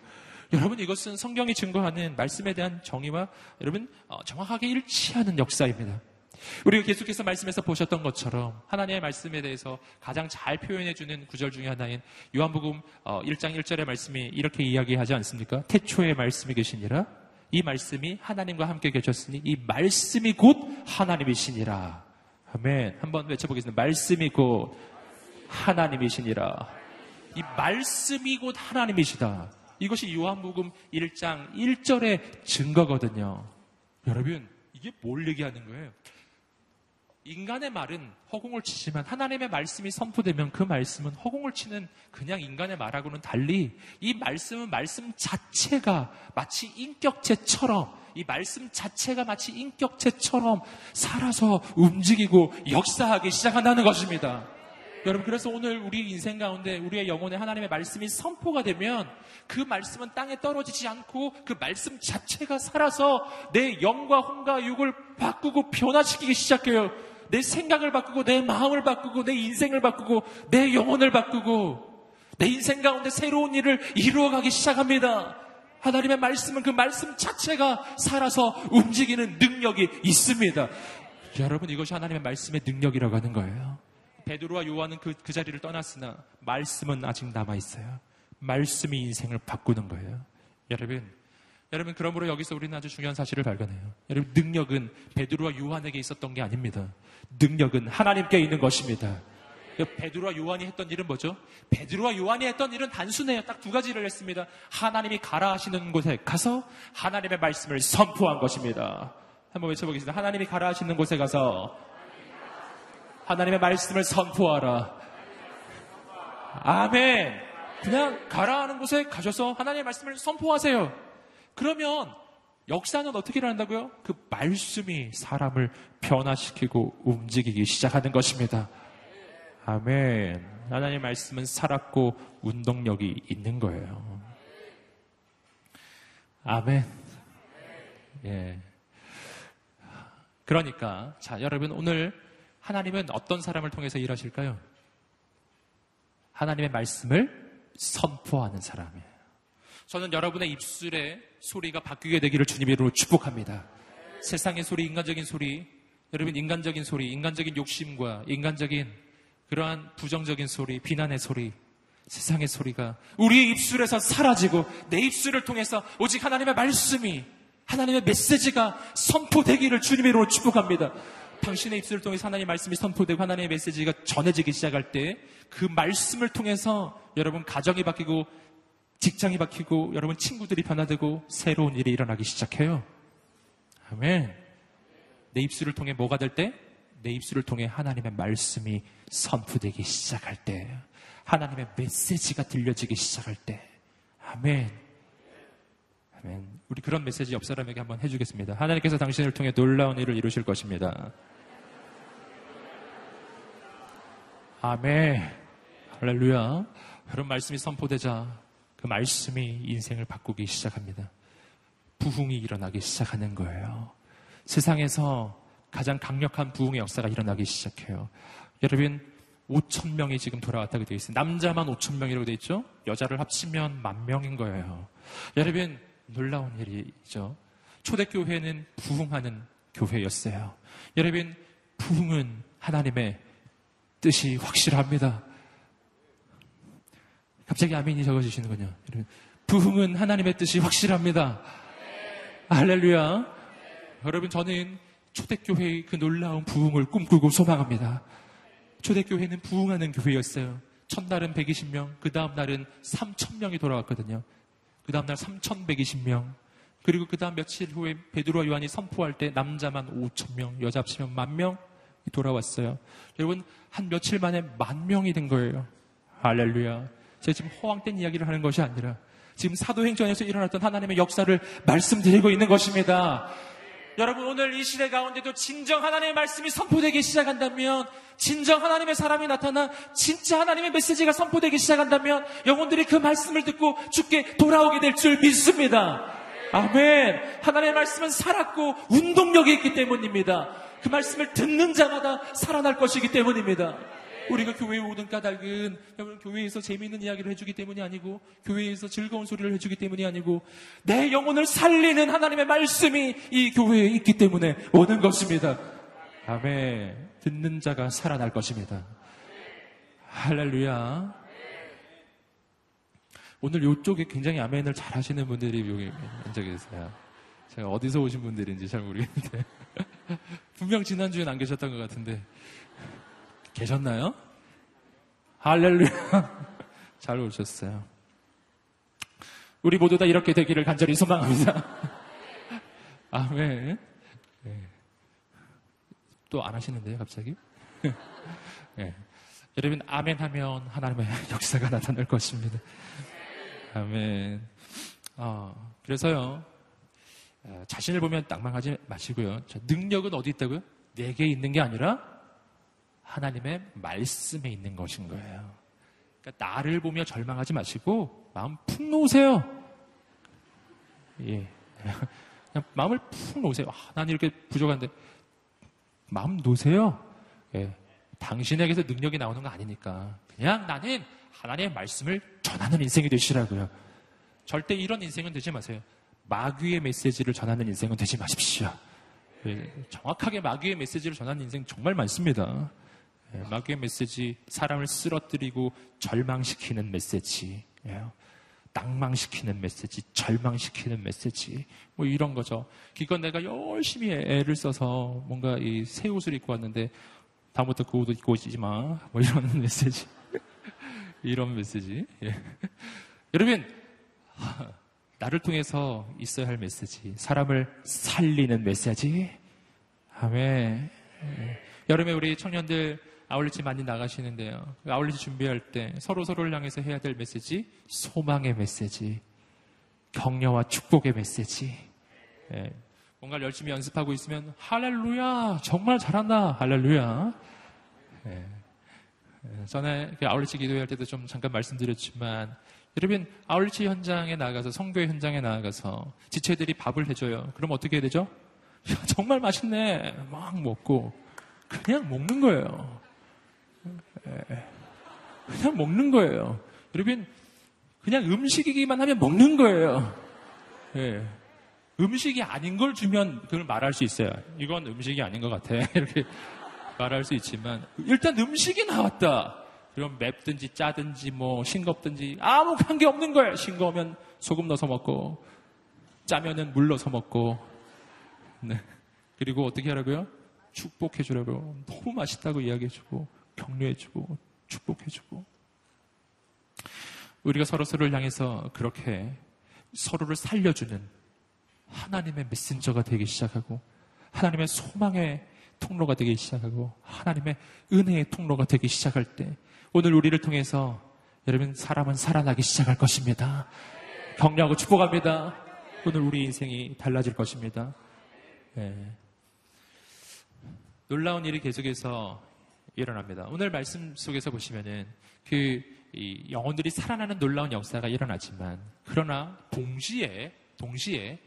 여러분 이것은 성경이 증거하는 말씀에 대한 정의와 여러분 어, 정확하게 일치하는 역사입니다. 우리가 계속해서 말씀에서 보셨던 것처럼 하나님의 말씀에 대해서 가장 잘 표현해주는 구절 중에 하나인 요한복음 1장 어, 1절의 말씀이 이렇게 이야기하지 않습니까? 태초에 말씀이 계시니라 이 말씀이 하나님과 함께 계셨으니 이 말씀이 곧 하나님이시니라. 아멘. 한번 외쳐보겠습니다. 말씀이 곧 하나님이시니라. 이 말씀이 곧 하나님이시다. 이것이 요한복음 1장 1절의 증거거든요. 여러분, 이게 뭘 얘기하는 거예요? 인간의 말은 허공을 치지만 하나님의 말씀이 선포되면 그 말씀은 허공을 치는 그냥 인간의 말하고는 달리 이 말씀은 말씀 자체가 마치 인격체처럼 이 말씀 자체가 마치 인격체처럼 살아서 움직이고 역사하기 시작한다는 것입니다. 여러분, 그래서 오늘 우리 인생 가운데 우리의 영혼에 하나님의 말씀이 선포가 되면 그 말씀은 땅에 떨어지지 않고 그 말씀 자체가 살아서 내 영과 혼과 육을 바꾸고 변화시키기 시작해요. 내 생각을 바꾸고 내 마음을 바꾸고 내 인생을 바꾸고 내 영혼을 바꾸고 내 인생 가운데 새로운 일을 이루어가기 시작합니다. 하나님의 말씀은 그 말씀 자체가 살아서 움직이는 능력이 있습니다. 여러분 이것이 하나님의 말씀의 능력이라고 하는 거예요. 베드로와 요한은 그, 그 자리를 떠났으나 말씀은 아직 남아 있어요. 말씀이 인생을 바꾸는 거예요. 여러분 여러분 그러므로 여기서 우리는 아주 중요한 사실을 발견해요. 여러분 능력은 베드로와 요한에게 있었던 게 아닙니다. 능력은 하나님께 있는 것입니다. 베드로와 요한이 했던 일은 뭐죠? 베드로와 요한이 했던 일은 단순해요. 딱 두 가지를 했습니다. 하나님이 가라 하시는 곳에 가서 하나님의 말씀을 선포한 것입니다. 한번 외쳐보겠습니다. 하나님이 가라 하시는 곳에 가서 하나님의 말씀을 선포하라. 아멘. 그냥 가라 하는 곳에 가셔서 하나님의 말씀을 선포하세요. 그러면 역사는 어떻게 일어난다고요? 그 말씀이 사람을 변화시키고 움직이기 시작하는 것입니다. 아멘. 하나님의 말씀은 살았고 운동력이 있는 거예요. 아멘. 예. 그러니까, 자, 여러분, 오늘 하나님은 어떤 사람을 통해서 일하실까요? 하나님의 말씀을 선포하는 사람이에요. 저는 여러분의 입술에 소리가 바뀌게 되기를 주님의 이름으로 축복합니다. 세상의 소리, 인간적인 소리, 여러분 인간적인 소리, 인간적인 욕심과 인간적인 그러한 부정적인 소리, 비난의 소리, 세상의 소리가 우리의 입술에서 사라지고 내 입술을 통해서 오직 하나님의 말씀이 하나님의 메시지가 선포되기를 주님의 이름으로 축복합니다. 당신의 입술을 통해서 하나님의 말씀이 선포되고 하나님의 메시지가 전해지기 시작할 때 그 말씀을 통해서 여러분 가정이 바뀌고 직장이 바뀌고 여러분 친구들이 변화되고 새로운 일이 일어나기 시작해요. 아멘. 내 입술을 통해 뭐가 될 때? 내 입술을 통해 하나님의 말씀이 선포되기 시작할 때, 하나님의 메시지가 들려지기 시작할 때, 아멘. 아멘. 우리 그런 메시지 옆 사람에게 한번 해주겠습니다. 하나님께서 당신을 통해 놀라운 일을 이루실 것입니다. 아멘. 할렐루야. 그런 말씀이 선포되자 그 말씀이 인생을 바꾸기 시작합니다. 부흥이 일어나기 시작하는 거예요. 세상에서 가장 강력한 부흥의 역사가 일어나기 시작해요. 여러분, 5천 명이 지금 돌아왔다고 되어 있어요. 남자만 5천 명이라고 되어 있죠? 여자를 합치면 만 명인 거예요. 여러분, 놀라운 일이죠. 초대교회는 부흥하는 교회였어요. 여러분, 부흥은 하나님의 뜻이 확실합니다. 갑자기 아멘이 적어주시는군요. 부흥은 하나님의 뜻이 확실합니다. 할렐루야. 여러분, 저는 초대교회의 그 놀라운 부흥을 꿈꾸고 소망합니다. 초대교회는 부흥하는 교회였어요. 첫날은 120명, 그 다음날은 3,000명이 돌아왔거든요. 그 다음날 3,120명, 그리고 그 다음 며칠 후에 베드로와 요한이 선포할 때 남자만 5,000명, 여자 합치면 만 명이 돌아왔어요. 여러분, 한 며칠 만에 만 명이 된 거예요. 할렐루야. 제가 지금 허황된 이야기를 하는 것이 아니라 지금 사도행전에서 일어났던 하나님의 역사를 말씀드리고 있는 것입니다. 여러분 오늘 이 시대 가운데도 진정 하나님의 말씀이 선포되기 시작한다면 진정 하나님의 사람이 나타나 진짜 하나님의 메시지가 선포되기 시작한다면 영혼들이 그 말씀을 듣고 죽게 돌아오게 될 줄 믿습니다. 아멘. 하나님의 말씀은 살았고 운동력이 있기 때문입니다. 그 말씀을 듣는 자마다 살아날 것이기 때문입니다. 우리가 교회에 오는 까닭은 여러분 교회에서 재미있는 이야기를 해주기 때문이 아니고 교회에서 즐거운 소리를 해주기 때문이 아니고 내 영혼을 살리는 하나님의 말씀이 이 교회에 있기 때문에 오는 것입니다. 아멘. 듣는 자가 살아날 것입니다. 할렐루야. 오늘 이쪽에 굉장히 아멘을 잘 하시는 분들이 여기 앉아 계세요. 제가 어디서 오신 분들인지 잘 모르겠는데. 분명 지난주엔 안 계셨던 것 같은데. 계셨나요? 할렐루야. 잘 오셨어요. 우리 모두 다 이렇게 되기를 간절히 소망합니다. 아멘. 네. 또안 하시는데요, 갑자기? 네. 여러분, 아멘 하면 하나님의 역사가 나타날 것입니다. 아멘. 어, 그래서요, 어, 자신을 보면 낭망하지 마시고요. 능력은 어디 있다고요? 내게 있는 게 아니라 하나님의 말씀에 있는 것인 거예요. 그러니까 나를 보며 절망하지 마시고 마음 푹 놓으세요. 예. 그냥 마음을 푹 놓으세요. 아, 난 이렇게 부족한데 마음 놓으세요. 예. 당신에게서 능력이 나오는 거 아니니까 그냥 나는 하나님의 말씀을 전하는 인생이 되시라고요. 절대 이런 인생은 되지 마세요. 마귀의 메시지를 전하는 인생은 되지 마십시오. 예. 정확하게 마귀의 메시지를 전하는 인생 정말 많습니다. 예, 마귀의 메시지, 사람을 쓰러뜨리고 절망시키는 메시지, 예, 낭망시키는 메시지, 절망시키는 메시지, 뭐 이런 거죠. 기껏 내가 열심히 애를 써서 뭔가 이 새 옷을 입고 왔는데 다음부터 그 옷을 입고 오지 마. 뭐 이런 메시지. 이런 메시지. 예. 여러분, 나를 통해서 있어야 할 메시지, 사람을 살리는 메시지. 아멘. 예. 여름에 우리 청년들 아울리치 많이 나가시는데요. 아울리치 준비할 때 서로 서로를 향해서 해야 될 메시지, 소망의 메시지, 격려와 축복의 메시지. 예, 뭔가 열심히 연습하고 있으면 할렐루야, 정말 잘한다, 할렐루야. 예, 예 전에 그 아울리치 기도할 때도 좀 잠깐 말씀드렸지만 여러분 아울리치 현장에 나가서 성교회 현장에 나가서 지체들이 밥을 해줘요. 그럼 어떻게 해야 되죠? 야, 정말 맛있네. 막 먹고 그냥 먹는 거예요. 그냥 먹는 거예요. 여러분, 그냥 음식이기만 하면 먹는 거예요. 예. 음식이 아닌 걸 주면 그걸 말할 수 있어요. 이건 음식이 아닌 것 같아. 이렇게 말할 수 있지만, 일단 음식이 나왔다. 그럼 맵든지 짜든지 뭐 싱겁든지 아무 관계 없는 거예요. 싱거우면 소금 넣어서 먹고, 짜면은 물 넣어서 먹고, 네. 그리고 어떻게 하라고요? 축복해 주라고. 너무 맛있다고 이야기해 주고, 격려해 주고, 축복해주고 우리가 서로 서로를 향해서 그렇게 서로를 살려주는 하나님의 메신저가 되기 시작하고 하나님의 소망의 통로가 되기 시작하고 하나님의 은혜의 통로가 되기 시작할 때 오늘 우리를 통해서 여러분 사람은 살아나기 시작할 것입니다. 격려하고 축복합니다. 오늘 우리 인생이 달라질 것입니다. 네. 놀라운 일이 계속해서 일어납니다. 오늘 말씀 속에서 보시면은 그 영혼들이 살아나는 놀라운 역사가 일어나지만 그러나 동시에 동시에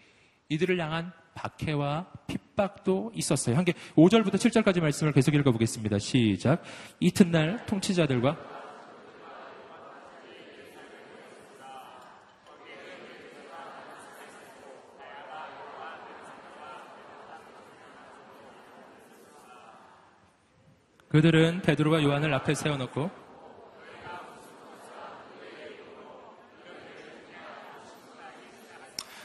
이들을 향한 박해와 핍박도 있었어요. 한개 5절부터 7절까지 말씀을 계속 읽어보겠습니다. 시작. 이튿날 통치자들과 그들은 베드로와 요한을 앞에 세워놓고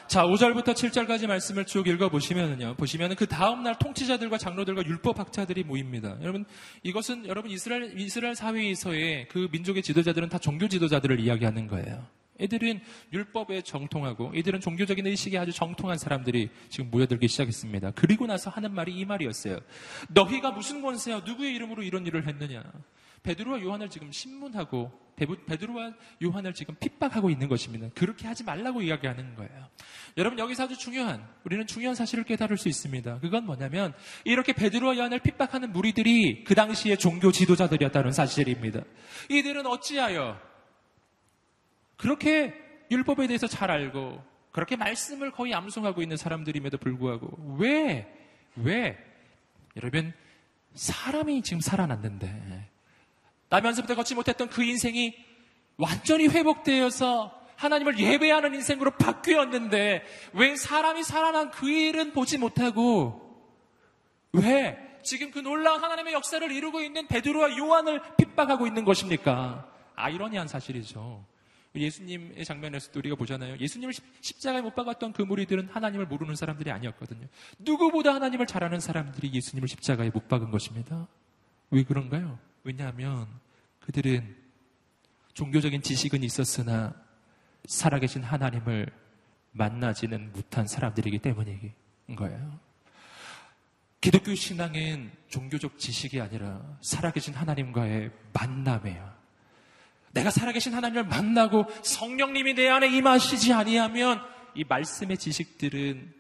자, 5절부터 7절까지 말씀을 쭉 읽어보시면은요, 보시면은 그 다음날 통치자들과 장로들과 율법학자들이 모입니다. 여러분, 이것은 여러분 이스라엘, 이스라엘 사회에서의 그 민족의 지도자들은 다 종교 지도자들을 이야기하는 거예요. 애들은 율법에 정통하고 이들은 종교적인 의식에 아주 정통한 사람들이 지금 모여들기 시작했습니다. 그리고 나서 하는 말이 이 말이었어요. 너희가 무슨 권세야? 누구의 이름으로 이런 일을 했느냐? 베드로와 요한을 지금 신문하고 베드로와 요한을 지금 핍박하고 있는 것입니다. 그렇게 하지 말라고 이야기하는 거예요. 여러분 여기서 아주 중요한 우리는 중요한 사실을 깨달을 수 있습니다. 그건 뭐냐면 이렇게 베드로와 요한을 핍박하는 무리들이 그 당시에 종교 지도자들이었다는 사실입니다. 이들은 어찌하여 그렇게 율법에 대해서 잘 알고 그렇게 말씀을 거의 암송하고 있는 사람들임에도 불구하고 왜 왜? 여러분 사람이 지금 살아났는데 나면서부터 걷지 못했던 그 인생이 완전히 회복되어서 하나님을 예배하는 인생으로 바뀌었는데 왜 사람이 살아난 그 일은 보지 못하고 왜 지금 그 놀라운 하나님의 역사를 이루고 있는 베드로와 요한을 핍박하고 있는 것입니까? 아이러니한 사실이죠. 예수님의 장면에서도 우리가 보잖아요. 예수님을 십자가에 못 박았던 그 무리들은 하나님을 모르는 사람들이 아니었거든요. 누구보다 하나님을 잘 아는 사람들이 예수님을 십자가에 못 박은 것입니다. 왜 그런가요? 왜냐하면 그들은 종교적인 지식은 있었으나 살아계신 하나님을 만나지는 못한 사람들이기 때문인 거예요. 기독교 신앙은 종교적 지식이 아니라 살아계신 하나님과의 만남이에요. 내가 살아계신 하나님을 만나고 성령님이 내 안에 임하시지 아니하면 이 말씀의 지식들은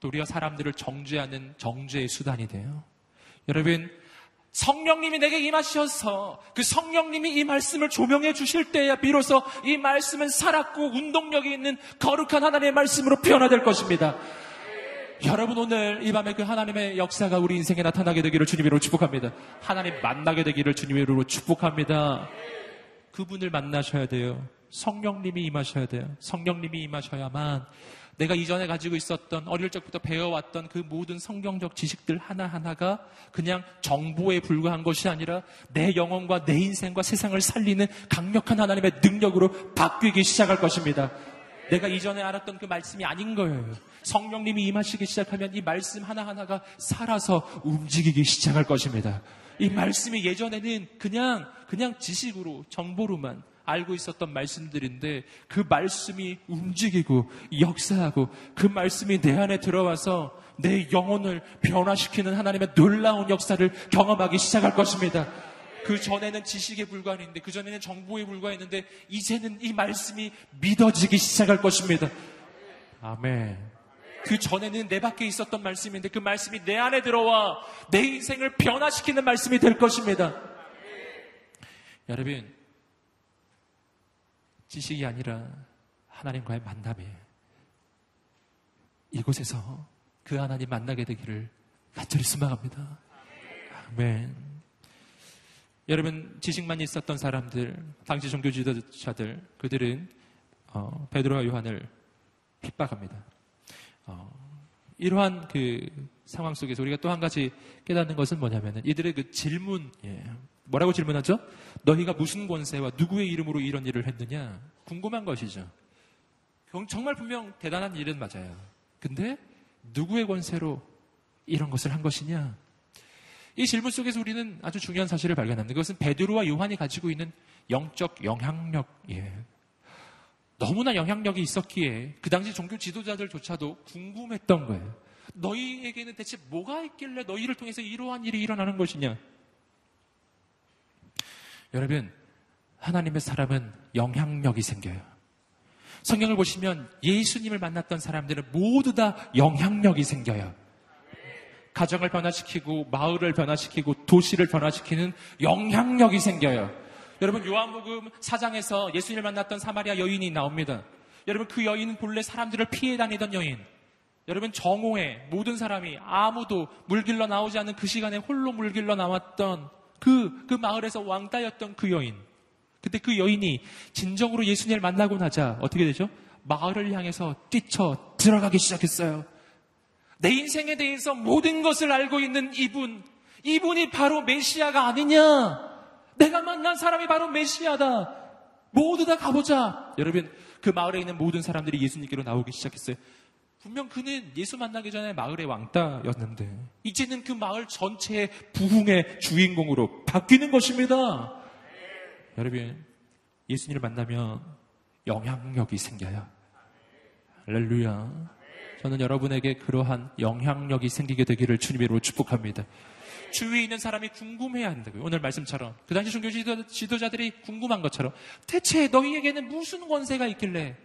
도리어 사람들을 정죄하는 정죄의 수단이 돼요. 여러분, 성령님이 내게 임하셔서 그 성령님이 이 말씀을 조명해 주실 때야 비로소 이 말씀은 살았고 운동력이 있는 거룩한 하나님의 말씀으로 변화될 것입니다. 여러분 오늘 이 밤에 그 하나님의 역사가 우리 인생에 나타나게 되기를 주님으로 축복합니다. 하나님 만나게 되기를 주님으로 축복합니다. 그분을 만나셔야 돼요. 성령님이 임하셔야 돼요. 성령님이 임하셔야만 내가 이전에 가지고 있었던 어릴 적부터 배워왔던 그 모든 성경적 지식들 하나하나가 그냥 정보에 불과한 것이 아니라 내 영혼과 내 인생과 세상을 살리는 강력한 하나님의 능력으로 바뀌기 시작할 것입니다. 내가 이전에 알았던 그 말씀이 아닌 거예요. 성령님이 임하시기 시작하면 이 말씀 하나하나가 살아서 움직이기 시작할 것입니다. 이 말씀이 예전에는 그냥, 그냥 지식으로, 정보로만 알고 있었던 말씀들인데 그 말씀이 움직이고 역사하고 그 말씀이 내 안에 들어와서 내 영혼을 변화시키는 하나님의 놀라운 역사를 경험하기 시작할 것입니다. 그 전에는 지식에 불과했는데, 그 전에는 정보에 불과했는데, 이제는 이 말씀이 믿어지기 시작할 것입니다. 아멘. 그 전에는 내 밖에 있었던 말씀인데, 그 말씀이 내 안에 들어와 내 인생을 변화시키는 말씀이 될 것입니다. 여러분, 지식이 아니라 하나님과의 만남이에요. 이곳에서 그 하나님 만나게 되기를 간절히 소망합니다. 아멘. 여러분 지식만 있었던 사람들, 당시 종교 지도자들, 그들은 어, 베드로와 요한을 핍박합니다. 어, 이러한 그 상황 속에서 우리가 또 한 가지 깨닫는 것은 뭐냐면은 이들의 그 질문, 예. 뭐라고 질문하죠? 너희가 무슨 권세와 누구의 이름으로 이런 일을 했느냐? 궁금한 것이죠. 정말 분명 대단한 일은 맞아요. 근데 누구의 권세로 이런 것을 한 것이냐? 이 질문 속에서 우리는 아주 중요한 사실을 발견합니다. 그것은 베드로와 요한이 가지고 있는 영적 영향력이에요. 너무나 영향력이 있었기에 그 당시 종교 지도자들조차도 궁금했던 거예요. 너희에게는 대체 뭐가 있길래 너희를 통해서 이러한 일이 일어나는 것이냐? 여러분, 하나님의 사람은 영향력이 생겨요. 성경을 보시면 예수님을 만났던 사람들은 모두 다 영향력이 생겨요. 가정을 변화시키고 마을을 변화시키고 도시를 변화시키는 영향력이 생겨요. 여러분 요한복음 4장에서 예수님을 만났던 사마리아 여인이 나옵니다. 여러분 그 여인은 본래 사람들을 피해 다니던 여인. 여러분 정오에 모든 사람이 아무도 물길러 나오지 않는 그 시간에 홀로 물길러 나왔던 그, 그 마을에서 왕따였던 그 여인. 근데 그 여인이 진정으로 예수님을 만나고 나자 어떻게 되죠? 마을을 향해서 뛰쳐 들어가기 시작했어요. 내 인생에 대해서 모든 것을 알고 있는 이분, 이분이 바로 메시아가 아니냐? 내가 만난 사람이 바로 메시아다. 모두 다 가보자. 여러분, 그 마을에 있는 모든 사람들이 예수님께로 나오기 시작했어요. 분명 그는 예수 만나기 전에 마을의 왕따였는데 이제는 그 마을 전체의 부흥의 주인공으로 바뀌는 것입니다. 여러분 예수님을 만나면 영향력이 생겨요. 할렐루야. 저는 여러분에게 그러한 영향력이 생기게 되기를 주님으로 축복합니다. 주위에 있는 사람이 궁금해야 한다고요. 오늘 말씀처럼. 그 당시 종교 지도, 자들이 궁금한 것처럼 대체 너희에게는 무슨 권세가 있길래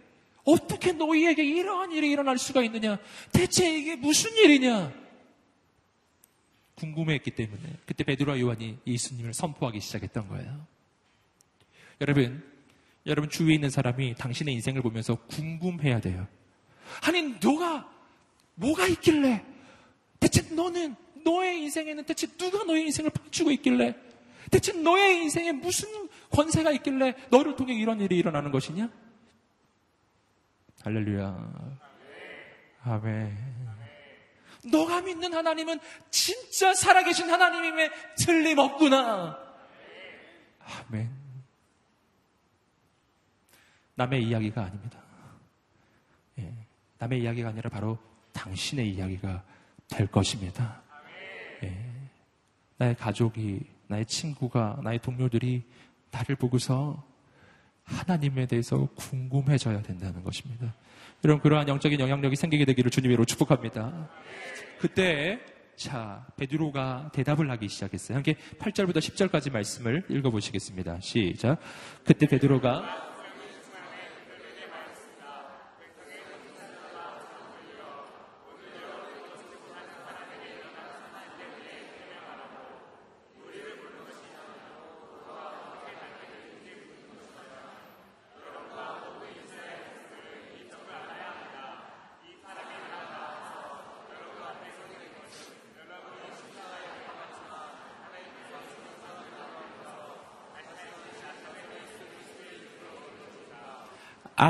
어떻게 너희에게 이러한 일이 일어날 수가 있느냐? 대체 이게 무슨 일이냐? 궁금해했기 때문에 그때 베드로와 요한이 예수님을 선포하기 시작했던 거예요. 여러분, 여러분 주위에 있는 사람이 당신의 인생을 보면서 궁금해야 돼요. 아니, 너가 뭐가 있길래 대체 너는 너의 인생에는 대체 누가 너의 인생을 봐주고 있길래 대체 너의 인생에 무슨 권세가 있길래 너를 통해 이런 일이 일어나는 것이냐? 할렐루야. 아멘. 너가 믿는 하나님은 진짜 살아계신 하나님임에 틀림없구나. 아멘. 남의 이야기가 아닙니다. 예, 남의 이야기가 아니라 바로 당신의 이야기가 될 것입니다. 예, 나의 가족이, 나의 친구가, 나의 동료들이 나를 보고서 하나님에 대해서 궁금해져야 된다는 것입니다. 여러분 그러한 영적인 영향력이 생기게 되기를 주님으로 축복합니다. 그때 자 베드로가 대답을 하기 시작했어요. 함께 8절부터 10절까지 말씀을 읽어보시겠습니다. 시작. 그때 베드로가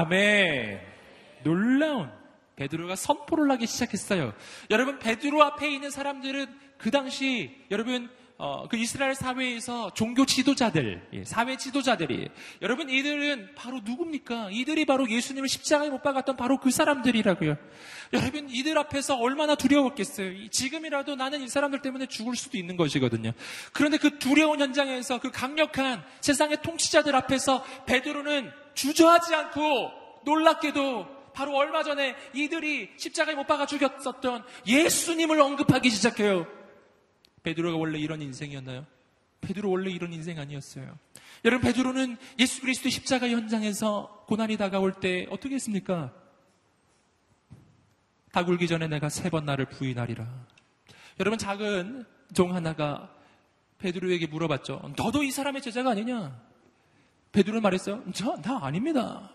아멘. 놀라운 베드로가 선포를 하기 시작했어요. 여러분 베드로 앞에 있는 사람들은 그 당시 여러분 어, 그 이스라엘 사회에서 종교 지도자들, 예, 사회 지도자들이 여러분 이들은 바로 누굽니까? 이들이 바로 예수님을 십자가에 못 박았던 바로 그 사람들이라고요. 여러분 이들 앞에서 얼마나 두려웠겠어요. 지금이라도 나는 이 사람들 때문에 죽을 수도 있는 것이거든요. 그런데 그 두려운 현장에서 그 강력한 세상의 통치자들 앞에서 베드로는 주저하지 않고 놀랍게도 바로 얼마 전에 이들이 십자가에 못 박아 죽였었던 예수님을 언급하기 시작해요. 베드로가 원래 이런 인생이었나요? 베드로 원래 이런 인생 아니었어요. 여러분 베드로는 예수 그리스도 십자가 현장에서 고난이 다가올 때 어떻게 했습니까? 다 굴기 전에 내가 세 번 나를 부인하리라. 여러분 작은 종 하나가 베드로에게 물어봤죠. 너도 이 사람의 제자가 아니냐? 베드로는 말했어요. 저, 나 아닙니다.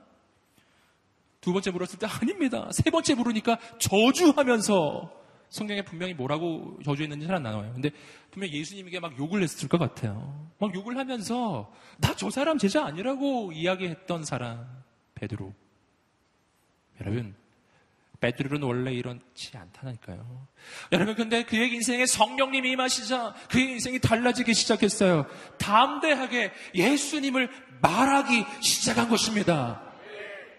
두 번째 물었을 때 아닙니다. 세 번째 물으니까 저주하면서 성경에 분명히 뭐라고 저주했는지 잘 안 나와요. 근데 분명 예수님에게 막 욕을 했을 것 같아요. 막 욕을 하면서 나 저 사람 제자 아니라고 이야기했던 사람 베드로. 여러분 베드로는 원래 이렇지 않다니까요. 여러분 근데 그의 인생에 성령님이 임하시자 그의 인생이 달라지기 시작했어요. 담대하게 예수님을 말하기 시작한 것입니다.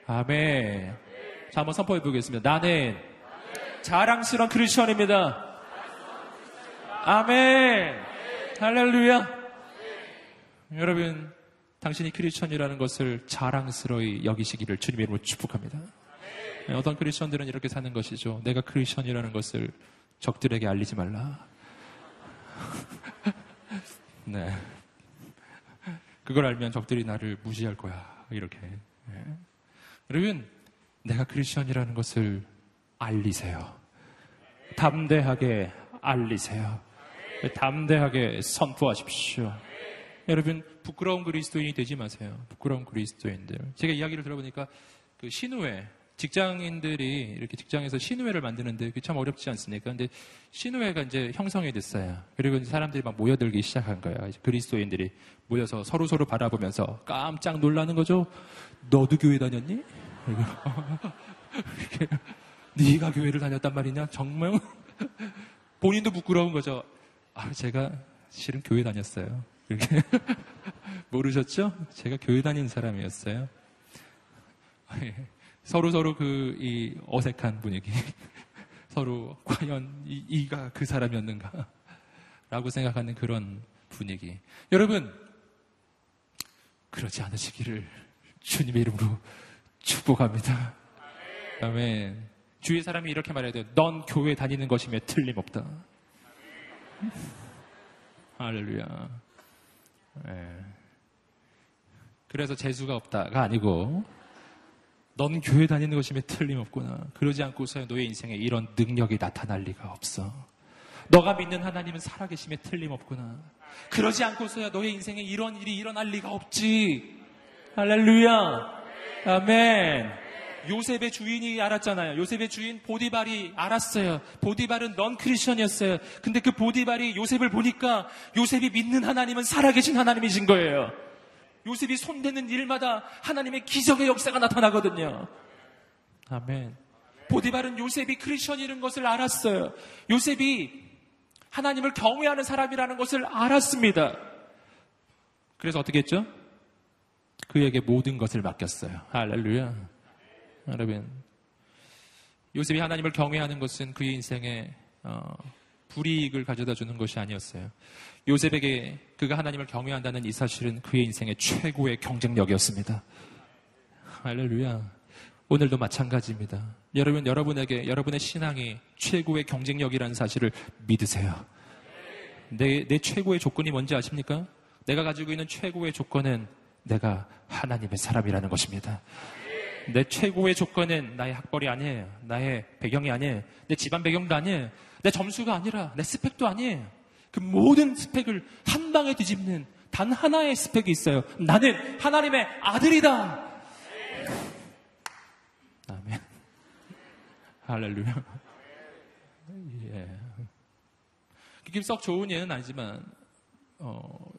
아멘. 자 한번 선포해 보겠습니다. 나는 자랑스러운 크리스천입니다. 아멘. 할렐루야. 여러분 당신이 크리스천이라는 것을 자랑스러이 여기시기를 주님의 이름으로 축복합니다. 네, 어떤 크리스천들은 이렇게 사는 것이죠. 내가 크리스천이라는 것을 적들에게 알리지 말라. 네. 그걸 알면 적들이 나를 무시할 거야. 이렇게. 네. 여러분, 내가 크리스천이라는 것을 알리세요. 담대하게 알리세요. 담대하게 선포하십시오. 여러분, 부끄러운 그리스도인이 되지 마세요. 부끄러운 그리스도인들. 제가 이야기를 들어보니까 그 신우회, 직장인들이 이렇게 직장에서 신우회를 만드는데 그게 참 어렵지 않습니까? 근데 신우회가 이제 형성이 됐어요. 그리고 사람들이 막 모여들기 시작한 거예요. 그리스도인들이 모여서 서로 서로 바라보면서 깜짝 놀라는 거죠. 너도 교회 다녔니? 네가 교회를 다녔단 말이냐? 정말 본인도 부끄러운 거죠. 아, 제가 실은 교회 다녔어요. 이렇게 모르셨죠? 제가 교회 다닌 사람이었어요. 예. 서로 서로 그 이 어색한 분위기. 서로 과연 이, 이가 그 사람이었는가? 라고 생각하는 그런 분위기. 여러분, 그러지 않으시기를 주님의 이름으로 축복합니다. 다음에 주위 사람이 이렇게 말해야 돼요. 넌 교회 다니는 것이며 틀림없다. 할렐루야. 예. 그래서 재수가 없다가 아니고 넌 교회 다니는 것이면 틀림없구나. 그러지 않고서 너의 인생에 이런 능력이 나타날 리가 없어. 너가 믿는 하나님은 살아계심에 틀림없구나. 그러지 않고서야 너의 인생에 이런 일이 일어날 리가 없지. 할렐루야. 아멘. 요셉의 주인이 알았잖아요. 요셉의 주인 보디발이 알았어요. 보디발은 넌 크리스천이었어요. 근데 그 보디발이 요셉을 보니까 요셉이 믿는 하나님은 살아계신 하나님이신 거예요. 요셉이 손대는 일마다 하나님의 기적의 역사가 나타나거든요. 아멘. 보디발은 요셉이 크리스천이라는 것을 알았어요. 요셉이 하나님을 경외하는 사람이라는 것을 알았습니다. 그래서 어떻게 했죠? 그에게 모든 것을 맡겼어요. 할렐루야. 여러분, 요셉이 하나님을 경외하는 것은 그의 인생에 어, 불이익을 가져다 주는 것이 아니었어요. 요셉에게 그가 하나님을 경외한다는 이 사실은 그의 인생의 최고의 경쟁력이었습니다. 할렐루야. 오늘도 마찬가지입니다. 여러분, 여러분에게 여러분의 신앙이 최고의 경쟁력이라는 사실을 믿으세요. 내, 내 최고의 조건이 뭔지 아십니까? 내가 가지고 있는 최고의 조건은 내가 하나님의 사람이라는 것입니다. 내 최고의 조건은 나의 학벌이 아니에요. 나의 배경이 아니에요. 내 집안 배경도 아니에요. 내 점수가 아니라 내 스펙도 아니에요. 그 모든 스펙을 한 방에 뒤집는 단 하나의 스펙이 있어요. 나는 하나님의 아들이다. 아멘. 할렐루야. 예. 그게 썩 좋은 예는 아니지만, 어,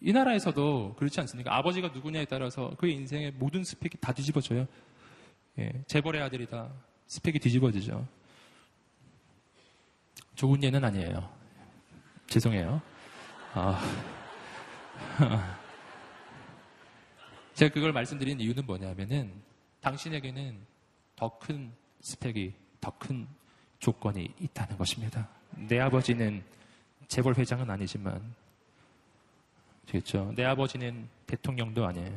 이 나라에서도 그렇지 않습니까? 아버지가 누구냐에 따라서 그의 인생의 모든 스펙이 다 뒤집어져요. 예, 재벌의 아들이다. 스펙이 뒤집어지죠. 좋은 예는 아니에요. 죄송해요. 아. 제가 그걸 말씀드린 이유는 뭐냐면은 당신에게는 더 큰 스펙이, 더 큰 조건이 있다는 것입니다. 내 아버지는 재벌 회장은 아니지만 되겠죠. 내 아버지는 대통령도 아니에요.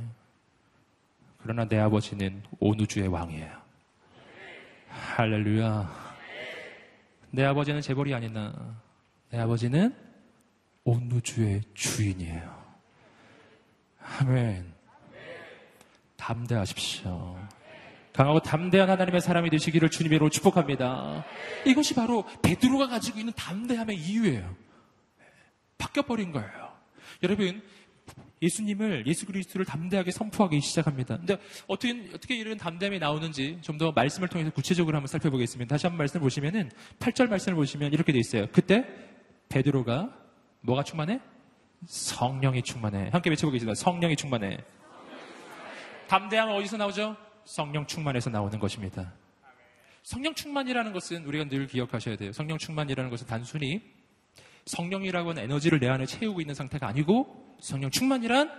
그러나 내 아버지는 온 우주의 왕이에요. 할렐루야. 내 아버지는 재벌이 아니나 내 아버지는 온 우주의 주인이에요. 아멘. 담대하십시오. 강하고 담대한 하나님의 사람이 되시기를 주님으로 축복합니다. 이것이 바로 베드로가 가지고 있는 담대함의 이유예요. 바뀌어버린 거예요. 여러분, 예수님을, 예수 그리스도를 담대하게 선포하기 시작합니다. 근데 어떻게, 어떻게 이런 담대함이 나오는지 좀 더 말씀을 통해서 구체적으로 한번 살펴보겠습니다. 다시 한번 말씀을 보시면은, 8절 말씀을 보시면 이렇게 돼 있어요. 그때 베드로가 뭐가 충만해? 성령이 충만해. 함께 외쳐보겠습니다. 성령이 충만해. 담대함은 어디서 나오죠? 성령 충만에서 나오는 것입니다. 성령 충만이라는 것은 우리가 늘 기억하셔야 돼요. 성령 충만이라는 것은 단순히 성령이라고 하는 에너지를 내 안에 채우고 있는 상태가 아니고 성령 충만이란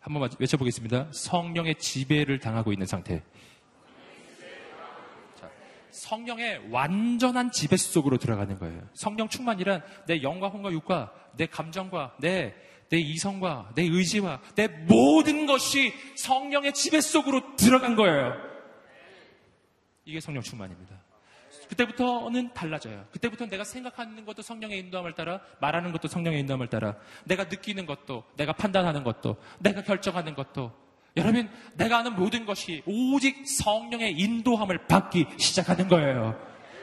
한번 외쳐보겠습니다. 성령의 지배를 당하고 있는 상태. 자, 성령의 완전한 지배 속으로 들어가는 거예요. 성령 충만이란 내 영과 혼과 육과 내 감정과 내, 내 이성과 내 의지와 내 모든 것이 성령의 지배 속으로 들어간 거예요. 이게 성령 충만입니다. 그때부터는 달라져요. 그때부터 내가 생각하는 것도 성령의 인도함을 따라 말하는 것도 성령의 인도함을 따라 내가 느끼는 것도 내가 판단하는 것도 내가 결정하는 것도 여러분 내가 하는 모든 것이 오직 성령의 인도함을 받기 시작하는 거예요.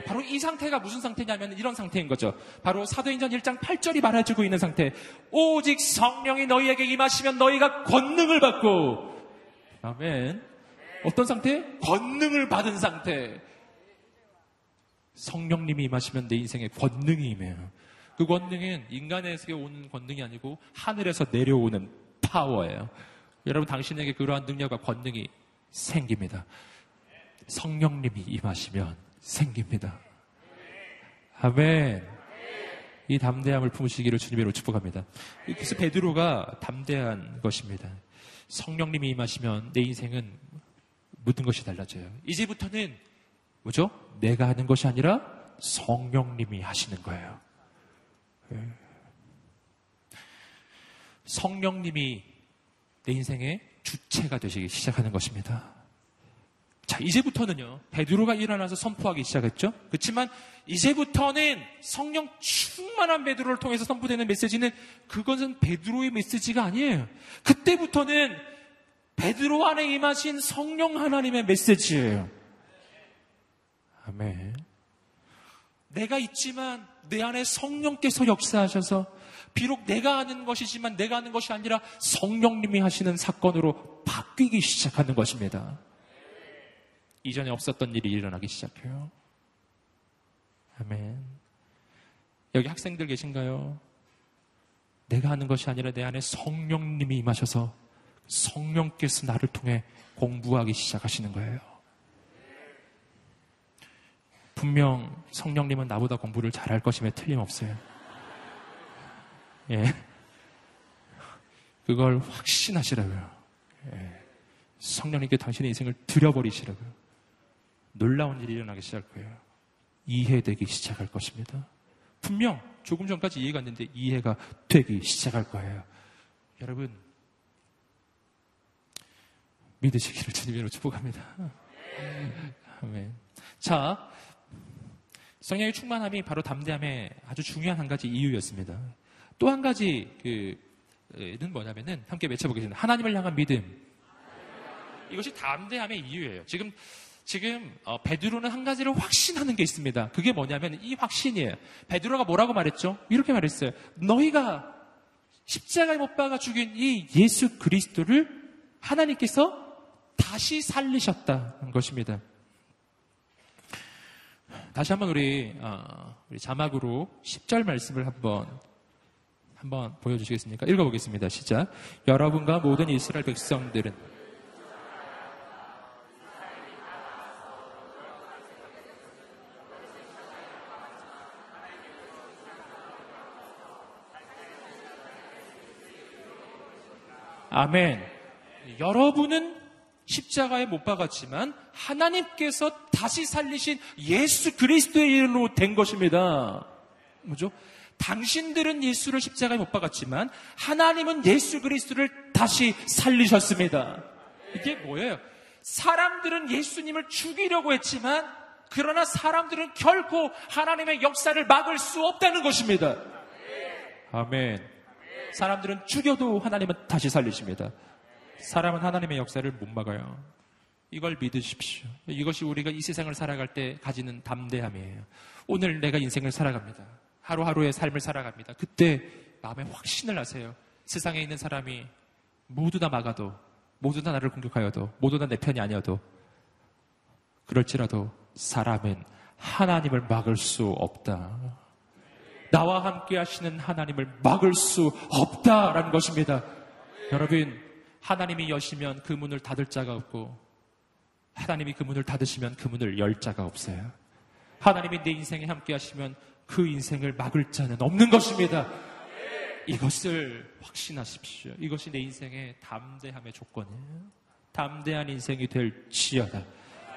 바로 이 상태가 무슨 상태냐면 이런 상태인 거죠. 바로 사도행전 1장 8절이 말해주고 있는 상태. 오직 성령이 너희에게 임하시면 너희가 권능을 받고 아멘. 어떤 상태? 권능을 받은 상태. 성령님이 임하시면 내 인생에 권능이 임해요. 그 권능은 인간에게 오는 권능이 아니고 하늘에서 내려오는 파워예요. 여러분 당신에게 그러한 능력과 권능이 생깁니다. 성령님이 임하시면 생깁니다. 아멘. 이 담대함을 품으시기를 주님으로 축복합니다. 그래서 베드로가 담대한 것입니다. 성령님이 임하시면 내 인생은 모든 것이 달라져요. 이제부터는 뭐죠? 내가 하는 것이 아니라 성령님이 하시는 거예요. 예. 성령님이 내 인생의 주체가 되시기 시작하는 것입니다. 자, 이제부터는요, 베드로가 일어나서 선포하기 시작했죠? 그렇지만, 이제부터는 성령 충만한 베드로를 통해서 선포되는 메시지는, 그것은 베드로의 메시지가 아니에요. 그때부터는 베드로 안에 임하신 성령 하나님의 메시지예요. 아멘. 내가 있지만 내 안에 성령께서 역사하셔서 비록 내가 하는 것이지만 내가 하는 것이 아니라 성령님이 하시는 사건으로 바뀌기 시작하는 것입니다. 이전에 없었던 일이 일어나기 시작해요. 아멘. 여기 학생들 계신가요? 내가 하는 것이 아니라 내 안에 성령님이 임하셔서 성령께서 나를 통해 공부하기 시작하시는 거예요. 분명 성령님은 나보다 공부를 잘할 것임에 틀림없어요. 예. 그걸 확신하시라고요. 예. 성령님께 당신의 인생을 들여버리시라고요. 놀라운 일이 일어나기 시작할 거예요. 이해되기 시작할 것입니다. 분명 조금 전까지 이해가 안 됐는데 이해가 되기 시작할 거예요. 여러분, 믿으시기를 주님으로 축복합니다. 아멘. 자, 성령의 충만함이 바로 담대함의 아주 중요한 한 가지 이유였습니다. 또 한 가지 그는 뭐냐면은 함께 외쳐보겠습니다. 하나님을 향한 믿음. 이것이 담대함의 이유예요. 지금 지금 어, 베드로는 한 가지를 확신하는 게 있습니다. 그게 뭐냐면 이 확신이에요. 베드로가 뭐라고 말했죠? 이렇게 말했어요. 너희가 십자가에 못 박아 죽인 이 예수 그리스도를 하나님께서 다시 살리셨다는 것입니다. 다시 한번 우리, 어, 우리 자막으로 10절 말씀을 한번 한번 보여주시겠습니까? 읽어보겠습니다. 시작. 여러분과 모든 이스라엘 백성들은 아멘. 여러분은 십자가에 못 박았지만 하나님께서 다시 살리신 예수 그리스도의 일로 된 것입니다. 뭐죠? 당신들은 예수를 십자가에 못 박았지만 하나님은 예수 그리스도를 다시 살리셨습니다. 이게 뭐예요? 사람들은 예수님을 죽이려고 했지만 그러나 사람들은 결코 하나님의 역사를 막을 수 없다는 것입니다. 아멘. 사람들은 죽여도 하나님은 다시 살리십니다. 사람은 하나님의 역사를 못 막아요. 이걸 믿으십시오. 이것이 우리가 이 세상을 살아갈 때 가지는 담대함이에요. 오늘 내가 인생을 살아갑니다. 하루하루의 삶을 살아갑니다. 그때 마음에 확신을 하세요. 세상에 있는 사람이 모두 다 막아도, 모두 다 나를 공격하여도, 모두 다 내 편이 아니어도, 그럴지라도 사람은 하나님을 막을 수 없다. 나와 함께 하시는 하나님을 막을 수 없다라는 것입니다. 여러분, 하나님이 여시면 그 문을 닫을 자가 없고, 하나님이 그 문을 닫으시면 그 문을 열 자가 없어요. 하나님이 내 인생에 함께 하시면 그 인생을 막을 자는 없는 것입니다. 이것을 확신하십시오. 이것이 내 인생의 담대함의 조건이에요. 담대한 인생이 될 지어다.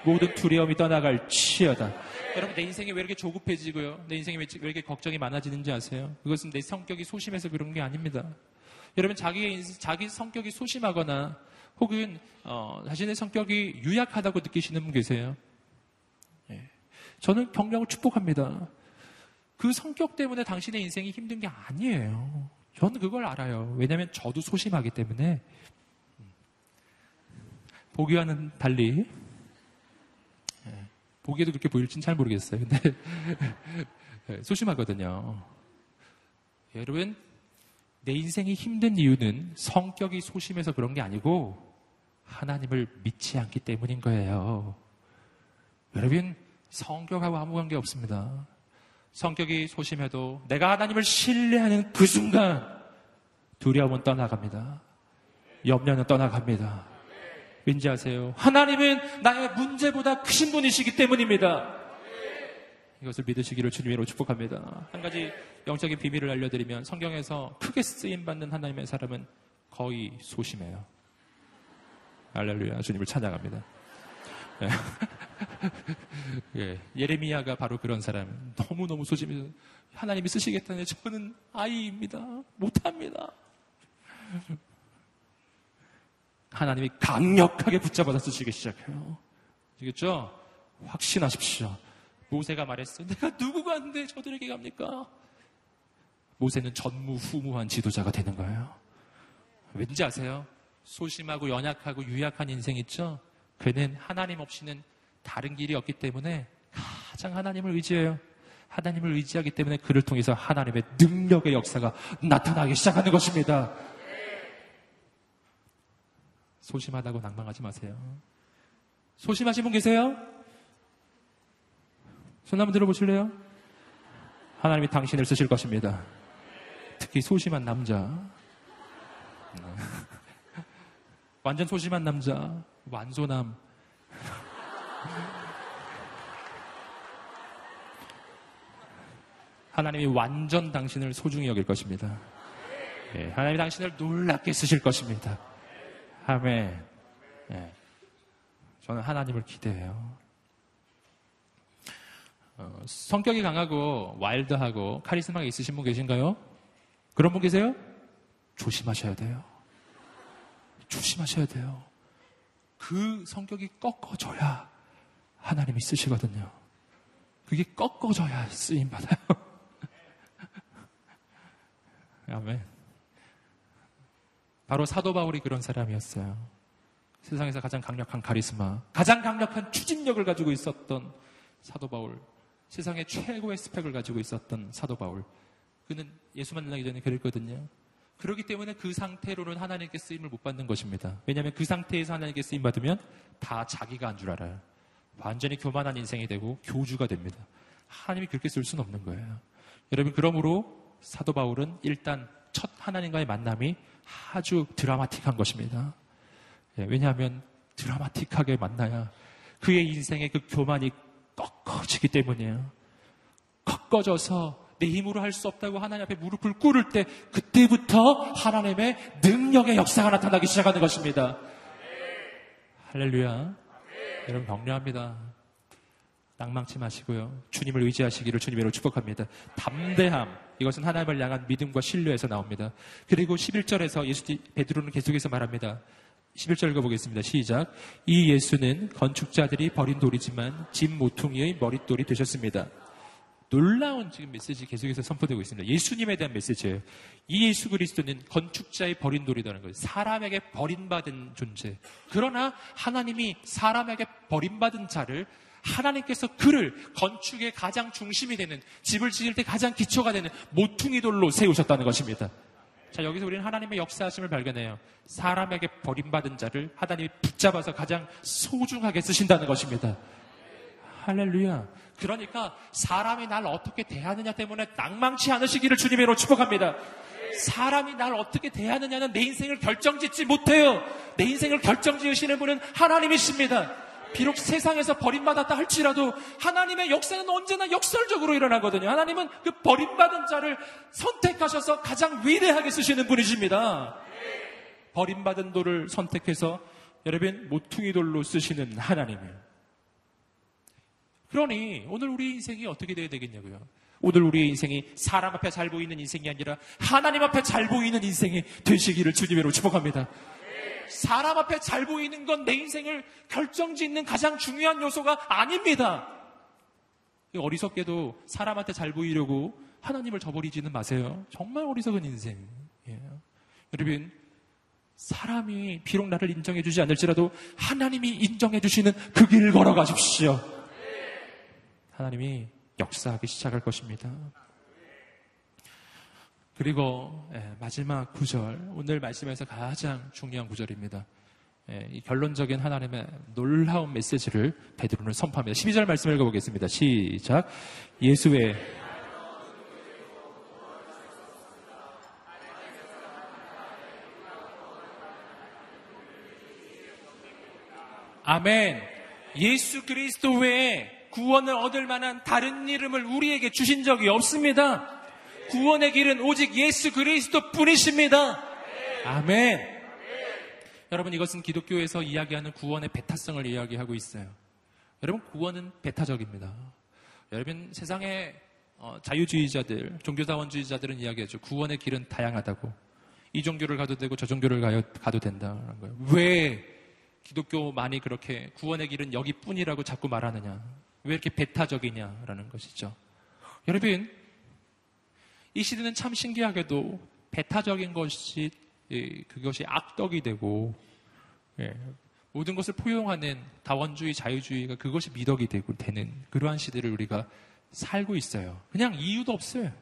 모든 두려움이 떠나갈 치여다. 여러분, 내 인생이 왜 이렇게 조급해지고요? 내 인생이 왜 이렇게 걱정이 많아지는지 아세요? 그것은 내 성격이 소심해서 그런 게 아닙니다. 여러분, 자기, 자기 성격이 소심하거나 혹은, 어, 자신의 성격이 유약하다고 느끼시는 분 계세요? 예. 저는 경력을 축복합니다. 그 성격 때문에 당신의 인생이 힘든 게 아니에요. 저는 그걸 알아요. 왜냐하면 저도 소심하기 때문에 보기와는 달리 보기에도 그렇게 보일진 잘 모르겠어요. 근데 네, 소심하거든요. 여러분, 내 인생이 힘든 이유는 성격이 소심해서 그런 게 아니고 하나님을 믿지 않기 때문인 거예요. 여러분, 성격하고 아무 관계 없습니다. 성격이 소심해도 내가 하나님을 신뢰하는 그 순간 두려움은 떠나갑니다. 염려는 떠나갑니다. 왠지 아세요? 하나님은 나의 문제보다 크신 분이시기 때문입니다. 이것을 믿으시기를 주님으로 축복합니다. 한 가지 영적인 비밀을 알려드리면 성경에서 크게 쓰임받는 하나님의 사람은 거의 소심해요. 알렐루야. 주님을 찬양합니다. 예. 예. 예레미야가 바로 그런 사람. 너무너무 소심해서 하나님이 쓰시겠다는데 저는 아이입니다. 못합니다. 하나님이 강력하게 붙잡아서 쓰시기 시작해요. 아시겠죠? 확신하십시오. 모세가 말했어. 내가 누구가 한데 저들에게 갑니까? 모세는 전무후무한 지도자가 되는 거예요. 왠지 아세요? 소심하고 연약하고 유약한 인생 있죠? 그는 하나님 없이는 다른 길이 없기 때문에 가장 하나님을 의지해요. 하나님을 의지하기 때문에 그를 통해서 하나님의 능력의 역사가 나타나기 시작하는 것입니다. 소심하다고 낭망하지 마세요. 소심하신 분 계세요? 손 한번 들어보실래요? 하나님이 당신을 쓰실 것입니다. 특히 소심한 남자. 완전 소심한 남자. 완소남. 하나님이 완전 당신을 소중히 여길 것입니다. 예, 하나님이 당신을 놀랍게 쓰실 것입니다. 아멘. 예, 저는 하나님을 기대해요. 어, 성격이 강하고 와일드하고 카리스마가 있으신 분 계신가요? 그런 분 계세요? 조심하셔야 돼요. 조심하셔야 돼요. 그 성격이 꺾어져야 하나님이 쓰시거든요. 그게 꺾어져야 쓰임 받아요. 아멘. 바로 사도 바울이 그런 사람이었어요. 세상에서 가장 강력한 카리스마, 가장 강력한 추진력을 가지고 있었던 사도 바울, 세상의 최고의 스펙을 가지고 있었던 사도 바울. 그는 예수 만나기 전에 그랬거든요. 그렇기 때문에 그 상태로는 하나님께 쓰임을 못 받는 것입니다. 왜냐하면 그 상태에서 하나님께 쓰임 받으면 다 자기가 한줄 알아요. 완전히 교만한 인생이 되고 교주가 됩니다. 하나님이 그렇게 쓸 수는 없는 거예요. 여러분 그러므로 사도 바울은 일단 첫 하나님과의 만남이 아주 드라마틱한 것입니다. 예, 왜냐하면 드라마틱하게 만나야 그의 인생의 그 교만이 꺾어지기 때문이에요. 꺾어져서 내 힘으로 할 수 없다고 하나님 앞에 무릎을 꿇을 때 그때부터 하나님의 능력의 역사가 나타나기 시작하는 것입니다. 할렐루야. 여러분 격려합니다. 낭망치 마시고요. 주님을 의지하시기를 주님으로 축복합니다. 담대함. 이것은 하나님을 향한 믿음과 신뢰에서 나옵니다. 그리고 11절에서 예수 베드로는 계속해서 말합니다. 11절 읽어보겠습니다. 시작. 이 예수는 건축자들이 버린 돌이지만 집 모퉁이의 머릿돌이 되셨습니다. 놀라운 지금 메시지 계속해서 선포되고 있습니다. 예수님에 대한 메시지예요. 이 예수 그리스도는 건축자의 버린 돌이라는 거예요. 사람에게 버림받은 존재. 그러나 하나님이 사람에게 버림받은 자를 하나님께서 그를 건축의 가장 중심이 되는 집을 지을 때 가장 기초가 되는 모퉁이 돌로 세우셨다는 것입니다. 자, 여기서 우리는 하나님의 역사하심을 발견해요. 사람에게 버림받은 자를 하나님이 붙잡아서 가장 소중하게 쓰신다는 것입니다. 할렐루야. 그러니까 사람이 날 어떻게 대하느냐 때문에 낭망치 않으시기를 주님으로 축복합니다. 사람이 날 어떻게 대하느냐는 내 인생을 결정짓지 못해요. 내 인생을 결정지으시는 분은 하나님이십니다. 비록 세상에서 버림받았다 할지라도 하나님의 역사는 언제나 역설적으로 일어나거든요. 하나님은 그 버림받은 자를 선택하셔서 가장 위대하게 쓰시는 분이십니다. 버림받은 돌을 선택해서 여러분 모퉁이 돌로 쓰시는 하나님이에요. 그러니 오늘 우리 인생이 어떻게 돼야 되겠냐고요. 오늘 우리의 인생이 사람 앞에 잘 보이는 인생이 아니라 하나님 앞에 잘 보이는 인생이 되시기를 주님으로 축복합니다. 사람 앞에 잘 보이는 건 내 인생을 결정짓는 가장 중요한 요소가 아닙니다. 어리석게도 사람한테 잘 보이려고 하나님을 저버리지는 마세요. 정말 어리석은 인생이에요. 여러분, 사람이 비록 나를 인정해주지 않을지라도 하나님이 인정해주시는 그 길을 걸어가십시오. 하나님이 역사하기 시작할 것입니다. 그리고 예, 마지막 구절, 오늘 말씀에서 가장 중요한 구절입니다. 예, 이 결론적인 하나님의 놀라운 메시지를 베드로는 선포합니다. 12절 말씀 읽어보겠습니다. 시작. 예수의 아멘. 예수 그리스도 외에 구원을 얻을 만한 다른 이름을 우리에게 주신 적이 없습니다. 구원의 길은 오직 예수 그리스도 뿐이십니다. 아멘. 여러분 이것은 기독교에서 이야기하는 구원의 배타성을 이야기하고 있어요. 여러분 구원은 배타적입니다. 여러분 세상의 어, 자유주의자들, 종교다원주의자들은 이야기하죠. 구원의 길은 다양하다고. 이 종교를 가도 되고 저 종교를 가도 된다는 거예요. 왜 기독교만이 그렇게 구원의 길은 여기뿐이라고 자꾸 말하느냐? 왜 이렇게 배타적이냐라는 것이죠. 여러분, 이 시대는 참 신기하게도 배타적인 것이 예, 그것이 악덕이 되고 예, 모든 것을 포용하는 다원주의, 자유주의가 그것이 미덕이 되고 되는 그러한 시대를 우리가 살고 있어요. 그냥 이유도 없어요.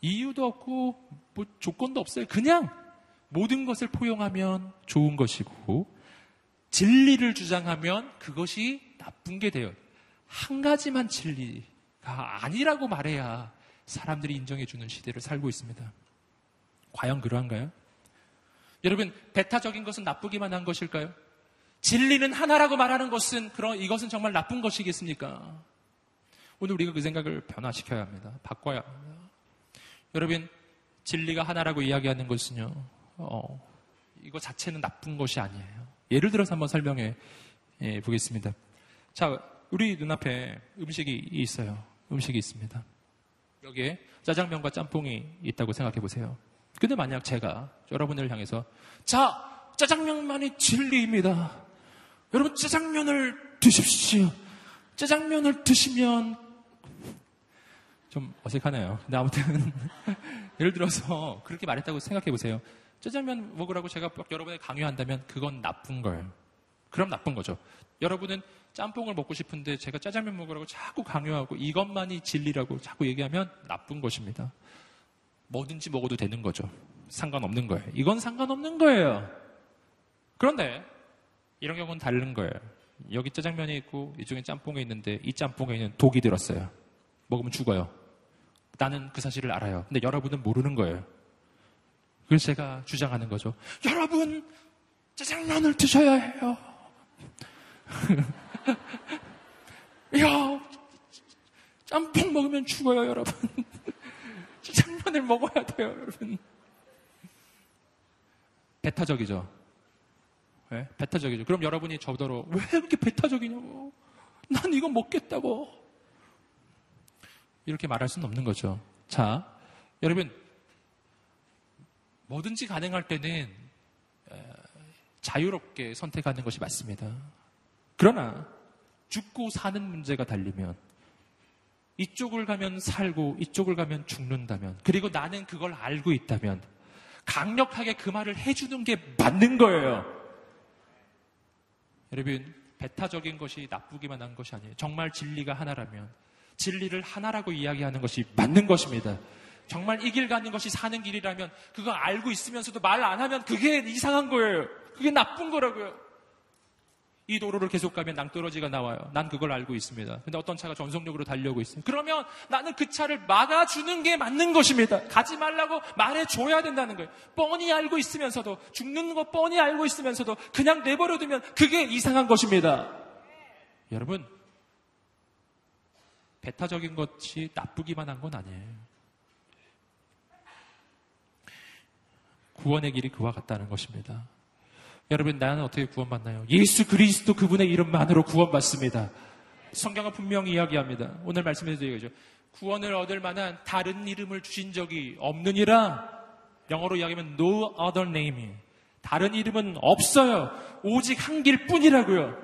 이유도 없고 뭐 조건도 없어요. 그냥 모든 것을 포용하면 좋은 것이고 진리를 주장하면 그것이 나쁜 게 돼요. 한 가지만 진리가 아니라고 말해야 사람들이 인정해주는 시대를 살고 있습니다. 과연 그러한가요? 여러분, 배타적인 것은 나쁘기만 한 것일까요? 진리는 하나라고 말하는 것은, 그런, 이것은 정말 나쁜 것이겠습니까? 오늘 우리가 그 생각을 변화시켜야 합니다. 바꿔야 합니다. 여러분, 진리가 하나라고 이야기하는 것은요, 어, 이거 자체는 나쁜 것이 아니에요. 예를 들어서 한번 설명해 예, 보겠습니다. 자, 우리 눈앞에 음식이 있어요. 음식이 있습니다. 여기에 짜장면과 짬뽕이 있다고 생각해 보세요. 근데 만약 제가 여러분을 향해서 자, 짜장면만이 진리입니다. 여러분 짜장면을 드십시오. 짜장면을 드시면 좀 어색하네요. 근데 아무튼 예를 들어서 그렇게 말했다고 생각해 보세요. 짜장면 먹으라고 제가 여러분에 강요한다면 그건 나쁜 거예요. 그럼 나쁜 거죠. 여러분은 짬뽕을 먹고 싶은데 제가 짜장면 먹으라고 자꾸 강요하고 이것만이 진리라고 자꾸 얘기하면 나쁜 것입니다. 뭐든지 먹어도 되는 거죠. 상관없는 거예요. 이건 상관없는 거예요. 그런데 이런 경우는 다른 거예요. 여기 짜장면이 있고 이쪽에 짬뽕이 있는데 이 짬뽕에는 독이 들었어요. 먹으면 죽어요. 나는 그 사실을 알아요. 근데 여러분은 모르는 거예요. 그래서 제가 주장하는 거죠. 여러분, 짜장면을 드셔야 해요. 야, 짬뽕 먹으면 죽어요, 여러분. 짜장면을 먹어야 돼요, 여러분. 배타적이죠. 네? 배타적이죠. 그럼 여러분이 저더러 왜 이렇게 배타적이냐고. 난 이거 먹겠다고. 이렇게 말할 수는 없는 거죠. 자, 여러분, 뭐든지 가능할 때는 자유롭게 선택하는 것이 맞습니다. 그러나 죽고 사는 문제가 달리면 이쪽을 가면 살고 이쪽을 가면 죽는다면 그리고 나는 그걸 알고 있다면 강력하게 그 말을 해주는 게 맞는 거예요. 여러분 배타적인 것이 나쁘기만 한 것이 아니에요. 정말 진리가 하나라면 진리를 하나라고 이야기하는 것이 맞는 것입니다. 정말 이 길 가는 것이 사는 길이라면 그거 알고 있으면서도 말 안 하면 그게 이상한 거예요. 그게 나쁜 거라고요. 이 도로를 계속 가면 낭떠러지가 나와요. 난 그걸 알고 있습니다. 근데 어떤 차가 전속력으로 달려오고 있어요. 그러면 나는 그 차를 막아주는 게 맞는 것입니다. 가지 말라고 말해줘야 된다는 거예요. 뻔히 알고 있으면서도, 죽는 거 뻔히 알고 있으면서도 그냥 내버려두면 그게 이상한 것입니다. 여러분, 배타적인 것이 나쁘기만 한 건 아니에요. 구원의 길이 그와 같다는 것입니다. 여러분, 나는 어떻게 구원받나요? 예수 그리스도 그분의 이름만으로 구원받습니다. 성경은 분명히 이야기합니다. 오늘 말씀에서 얘기하죠. 구원을 얻을 만한 다른 이름을 주신 적이 없느니라. 영어로 이야기하면 no other name. 다른 이름은 없어요. 오직 한 길 뿐이라고요.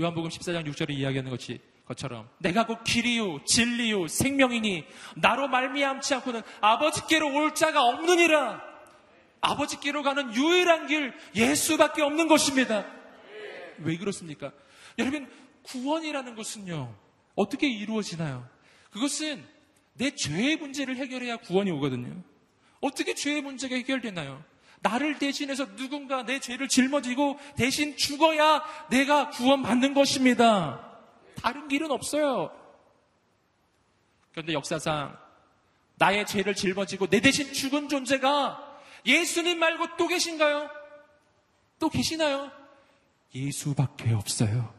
요한복음 14장 6절에 이야기하는 것이 것처럼 내가 곧 길이요 진리요 생명이니 나로 말미암지 않고는 아버지께로 올 자가 없느니라. 아버지께로 가는 유일한 길 예수밖에 없는 것입니다. 왜 그렇습니까? 여러분 구원이라는 것은요 어떻게 이루어지나요? 그것은 내 죄의 문제를 해결해야 구원이 오거든요. 어떻게 죄의 문제가 해결되나요? 나를 대신해서 누군가 내 죄를 짊어지고 대신 죽어야 내가 구원받는 것입니다. 다른 길은 없어요. 그런데 역사상 나의 죄를 짊어지고 내 대신 죽은 존재가 예수님 말고 또 계신가요? 또 계시나요? 예수밖에 없어요.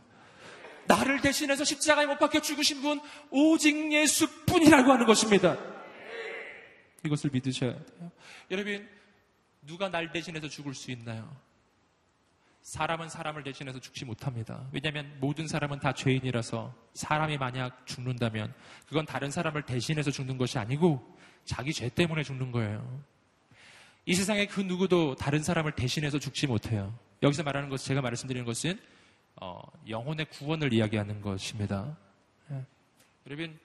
나를 대신해서 십자가에 못 박혀 죽으신 분 오직 예수뿐이라고 하는 것입니다. 이것을 믿으셔야 돼요. 여러분 누가 날 대신해서 죽을 수 있나요? 사람은 사람을 대신해서 죽지 못합니다. 왜냐하면 모든 사람은 다 죄인이라서 사람이 만약 죽는다면 그건 다른 사람을 대신해서 죽는 것이 아니고 자기 죄 때문에 죽는 거예요. 이 세상에 그 누구도 다른 사람을 대신해서 죽지 못해요. 여기서 말하는 것은 제가 말씀드리는 것은 어, 영혼의 구원을 이야기하는 것입니다. 예. 여러분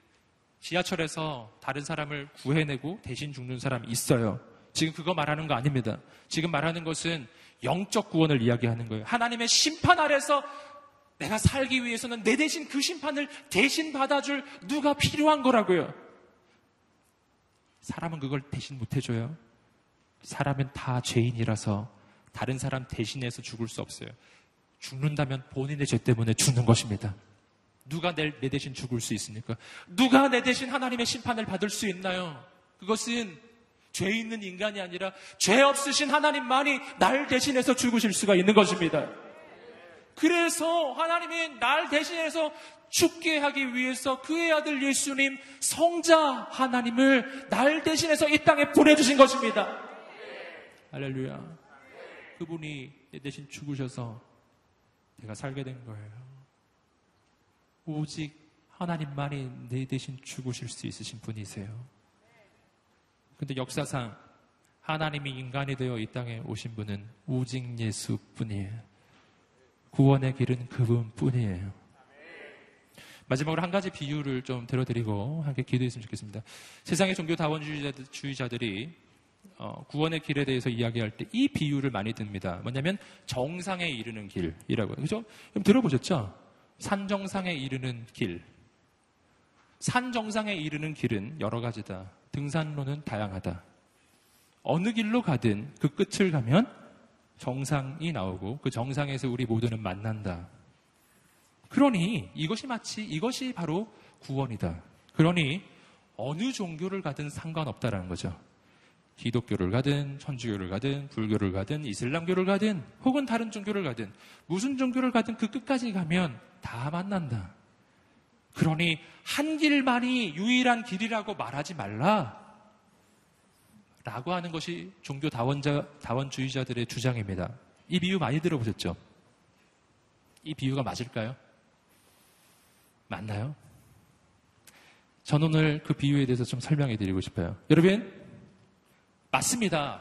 지하철에서 다른 사람을 구해내고 대신 죽는 사람이 있어요. 지금 그거 말하는 거 아닙니다. 지금 말하는 것은 영적 구원을 이야기하는 거예요. 하나님의 심판 아래서 내가 살기 위해서는 내 대신 그 심판을 대신 받아줄 누가 필요한 거라고요. 사람은 그걸 대신 못 해줘요. 사람은 다 죄인이라서 다른 사람 대신해서 죽을 수 없어요. 죽는다면 본인의 죄 때문에 죽는 것입니다. 누가 내, 내 대신 죽을 수 있습니까? 누가 내 대신 하나님의 심판을 받을 수 있나요? 그것은 죄 있는 인간이 아니라 죄 없으신 하나님만이 날 대신해서 죽으실 수가 있는 것입니다. 그래서 하나님이 날 대신해서 죽게 하기 위해서 그의 아들 예수님 성자 하나님을 날 대신해서 이 땅에 보내주신 것입니다. 할렐루야. 그분이 내 대신 죽으셔서 내가 살게 된 거예요. 오직 하나님만이 내 대신 죽으실 수 있으신 분이세요. 근데 역사상 하나님이 인간이 되어 이 땅에 오신 분은 오직 예수 뿐이에요. 구원의 길은 그분 뿐이에요. 마지막으로 한 가지 비유를 좀 들어드리고 함께 기도했으면 좋겠습니다. 세상의 종교 다원주의자들이 어, 구원의 길에 대해서 이야기할 때 이 비유를 많이 듭니다. 뭐냐면 정상에 이르는 길이라고요. 그죠? 그럼 들어보셨죠? 산 정상에 이르는 길. 산 정상에 이르는 길은 여러 가지다. 등산로는 다양하다. 어느 길로 가든 그 끝을 가면 정상이 나오고 그 정상에서 우리 모두는 만난다. 그러니 이것이 마치 이것이 바로 구원이다. 그러니 어느 종교를 가든 상관없다라는 거죠. 기독교를 가든 천주교를 가든 불교를 가든 이슬람교를 가든 혹은 다른 종교를 가든 무슨 종교를 가든 그 끝까지 가면 다 만난다. 그러니 한 길만이 유일한 길이라고 말하지 말라. 라고 하는 것이 종교 다원자, 다원주의자들의 주장입니다. 이 비유 많이 들어보셨죠? 이 비유가 맞을까요? 맞나요? 전 오늘 그 비유에 대해서 좀 설명해 드리고 싶어요. 여러분, 맞습니다.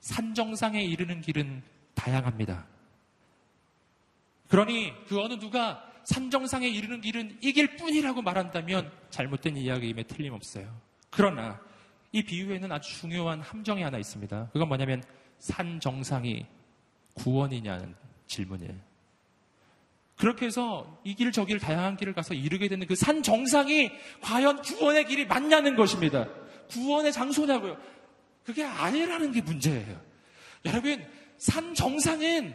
산 정상에 이르는 길은 다양합니다. 그러니 그 어느 누가 산 정상에 이르는 길은 이길 뿐이라고 말한다면 잘못된 이야기임에 틀림없어요. 그러나 이 비유에는 아주 중요한 함정이 하나 있습니다. 그건 뭐냐면 산 정상이 구원이냐는 질문이에요. 그렇게 해서 이 길, 저 길, 다양한 길을 가서 이르게 되는 그 산 정상이 과연 구원의 길이 맞냐는 것입니다. 구원의 장소냐고요. 그게 아니라는 게 문제예요. 여러분, 산 정상은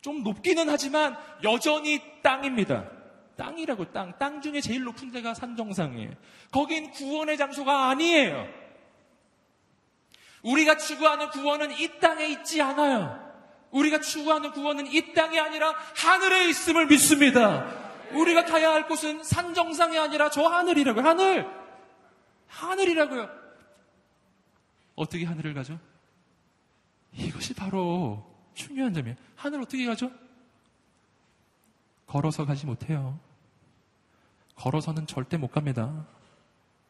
좀 높기는 하지만 여전히 땅입니다. 땅이라고 땅. 땅 중에 제일 높은 데가 산 정상이에요. 거긴 구원의 장소가 아니에요. 우리가 추구하는 구원은 이 땅에 있지 않아요. 우리가 추구하는 구원은 이 땅이 아니라 하늘에 있음을 믿습니다. 우리가 가야 할 곳은 산 정상이 아니라 저 하늘이라고요. 하늘! 하늘이라고요. 어떻게 하늘을 가죠? 이것이 바로 중요한 점이에요. 하늘 어떻게 가죠? 걸어서 가지 못해요. 걸어서는 절대 못 갑니다.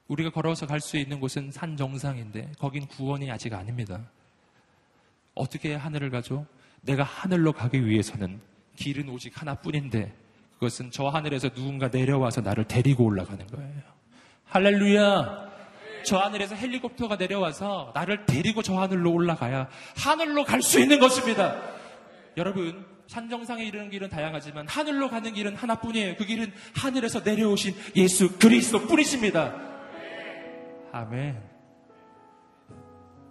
우리가 걸어서 갈 수 있는 곳은 산 정상인데 거긴 구원이 아직 아닙니다. 어떻게 하늘을 가죠? 내가 하늘로 가기 위해서는 길은 오직 하나뿐인데 그것은 저 하늘에서 누군가 내려와서 나를 데리고 올라가는 거예요. 할렐루야! 저 하늘에서 헬리콥터가 내려와서 나를 데리고 저 하늘로 올라가야 하늘로 갈 수 있는 것입니다. 여러분, 산정상에 이르는 길은 다양하지만 하늘로 가는 길은 하나뿐이에요. 그 길은 하늘에서 내려오신 예수 그리스도 뿐이십니다. 아멘.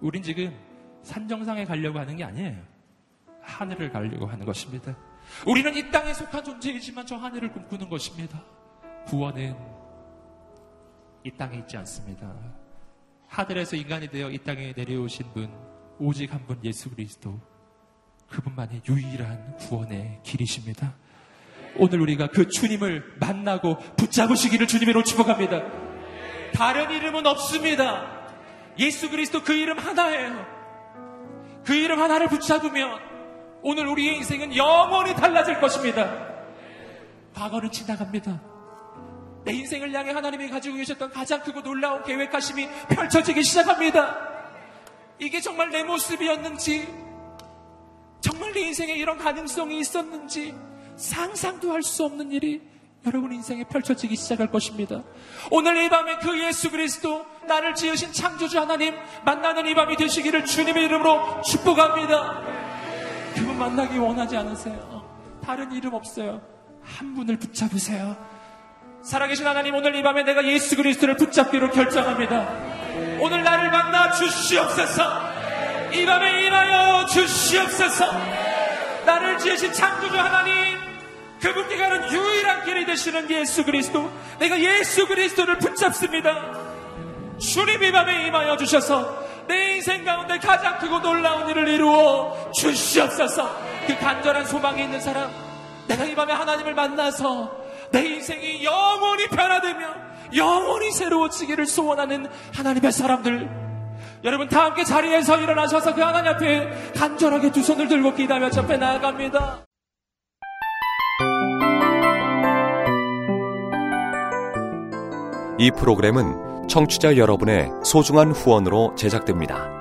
우린 지금 산정상에 가려고 하는 게 아니에요. 하늘을 가려고 하는 것입니다. 우리는 이 땅에 속한 존재이지만 저 하늘을 꿈꾸는 것입니다. 구원은 이 땅에 있지 않습니다. 하늘에서 인간이 되어 이 땅에 내려오신 분, 오직 한 분 예수 그리스도. 그분만이 유일한 구원의 길이십니다. 오늘 우리가 그 주님을 만나고 붙잡으시기를 주님으로 축복합니다. 다른 이름은 없습니다. 예수 그리스도 그 이름 하나예요. 그 이름 하나를 붙잡으면 오늘 우리의 인생은 영원히 달라질 것입니다. 과거는 지나갑니다. 내 인생을 향해 하나님이 가지고 계셨던 가장 크고 놀라운 계획하심이 펼쳐지기 시작합니다. 이게 정말 내 모습이었는지, 정말 내 인생에 이런 가능성이 있었는지 상상도 할 수 없는 일이 여러분 인생에 펼쳐지기 시작할 것입니다. 오늘 이 밤에 그 예수 그리스도 나를 지으신 창조주 하나님 만나는 이 밤이 되시기를 주님의 이름으로 축복합니다. 그분 만나기 원하지 않으세요? 다른 이름 없어요. 한 분을 붙잡으세요. 살아계신 하나님 오늘 이 밤에 내가 예수 그리스도를 붙잡기로 결정합니다. 오늘 나를 만나 주시옵소서. 이 밤에 임하여 주시옵소서. 나를 지으신 창조주 하나님 그분께 가는 유일한 길이 되시는 예수 그리스도 내가 예수 그리스도를 붙잡습니다. 주님 이 밤에 임하여 주셔서 내 인생 가운데 가장 크고 놀라운 일을 이루어 주시옵소서 그 간절한 소망이 있는 사람 내가 이 밤에 하나님을 만나서 내 인생이 영원히 변화되며 영원히 새로워지기를 소원하는 하나님의 사람들 여러분 다 함께 자리에서 일어나셔서 그 하나님 앞에 간절하게 두 손을 들고 기다며 접해 나아갑니다. 이 프로그램은 청취자 여러분의 소중한 후원으로 제작됩니다.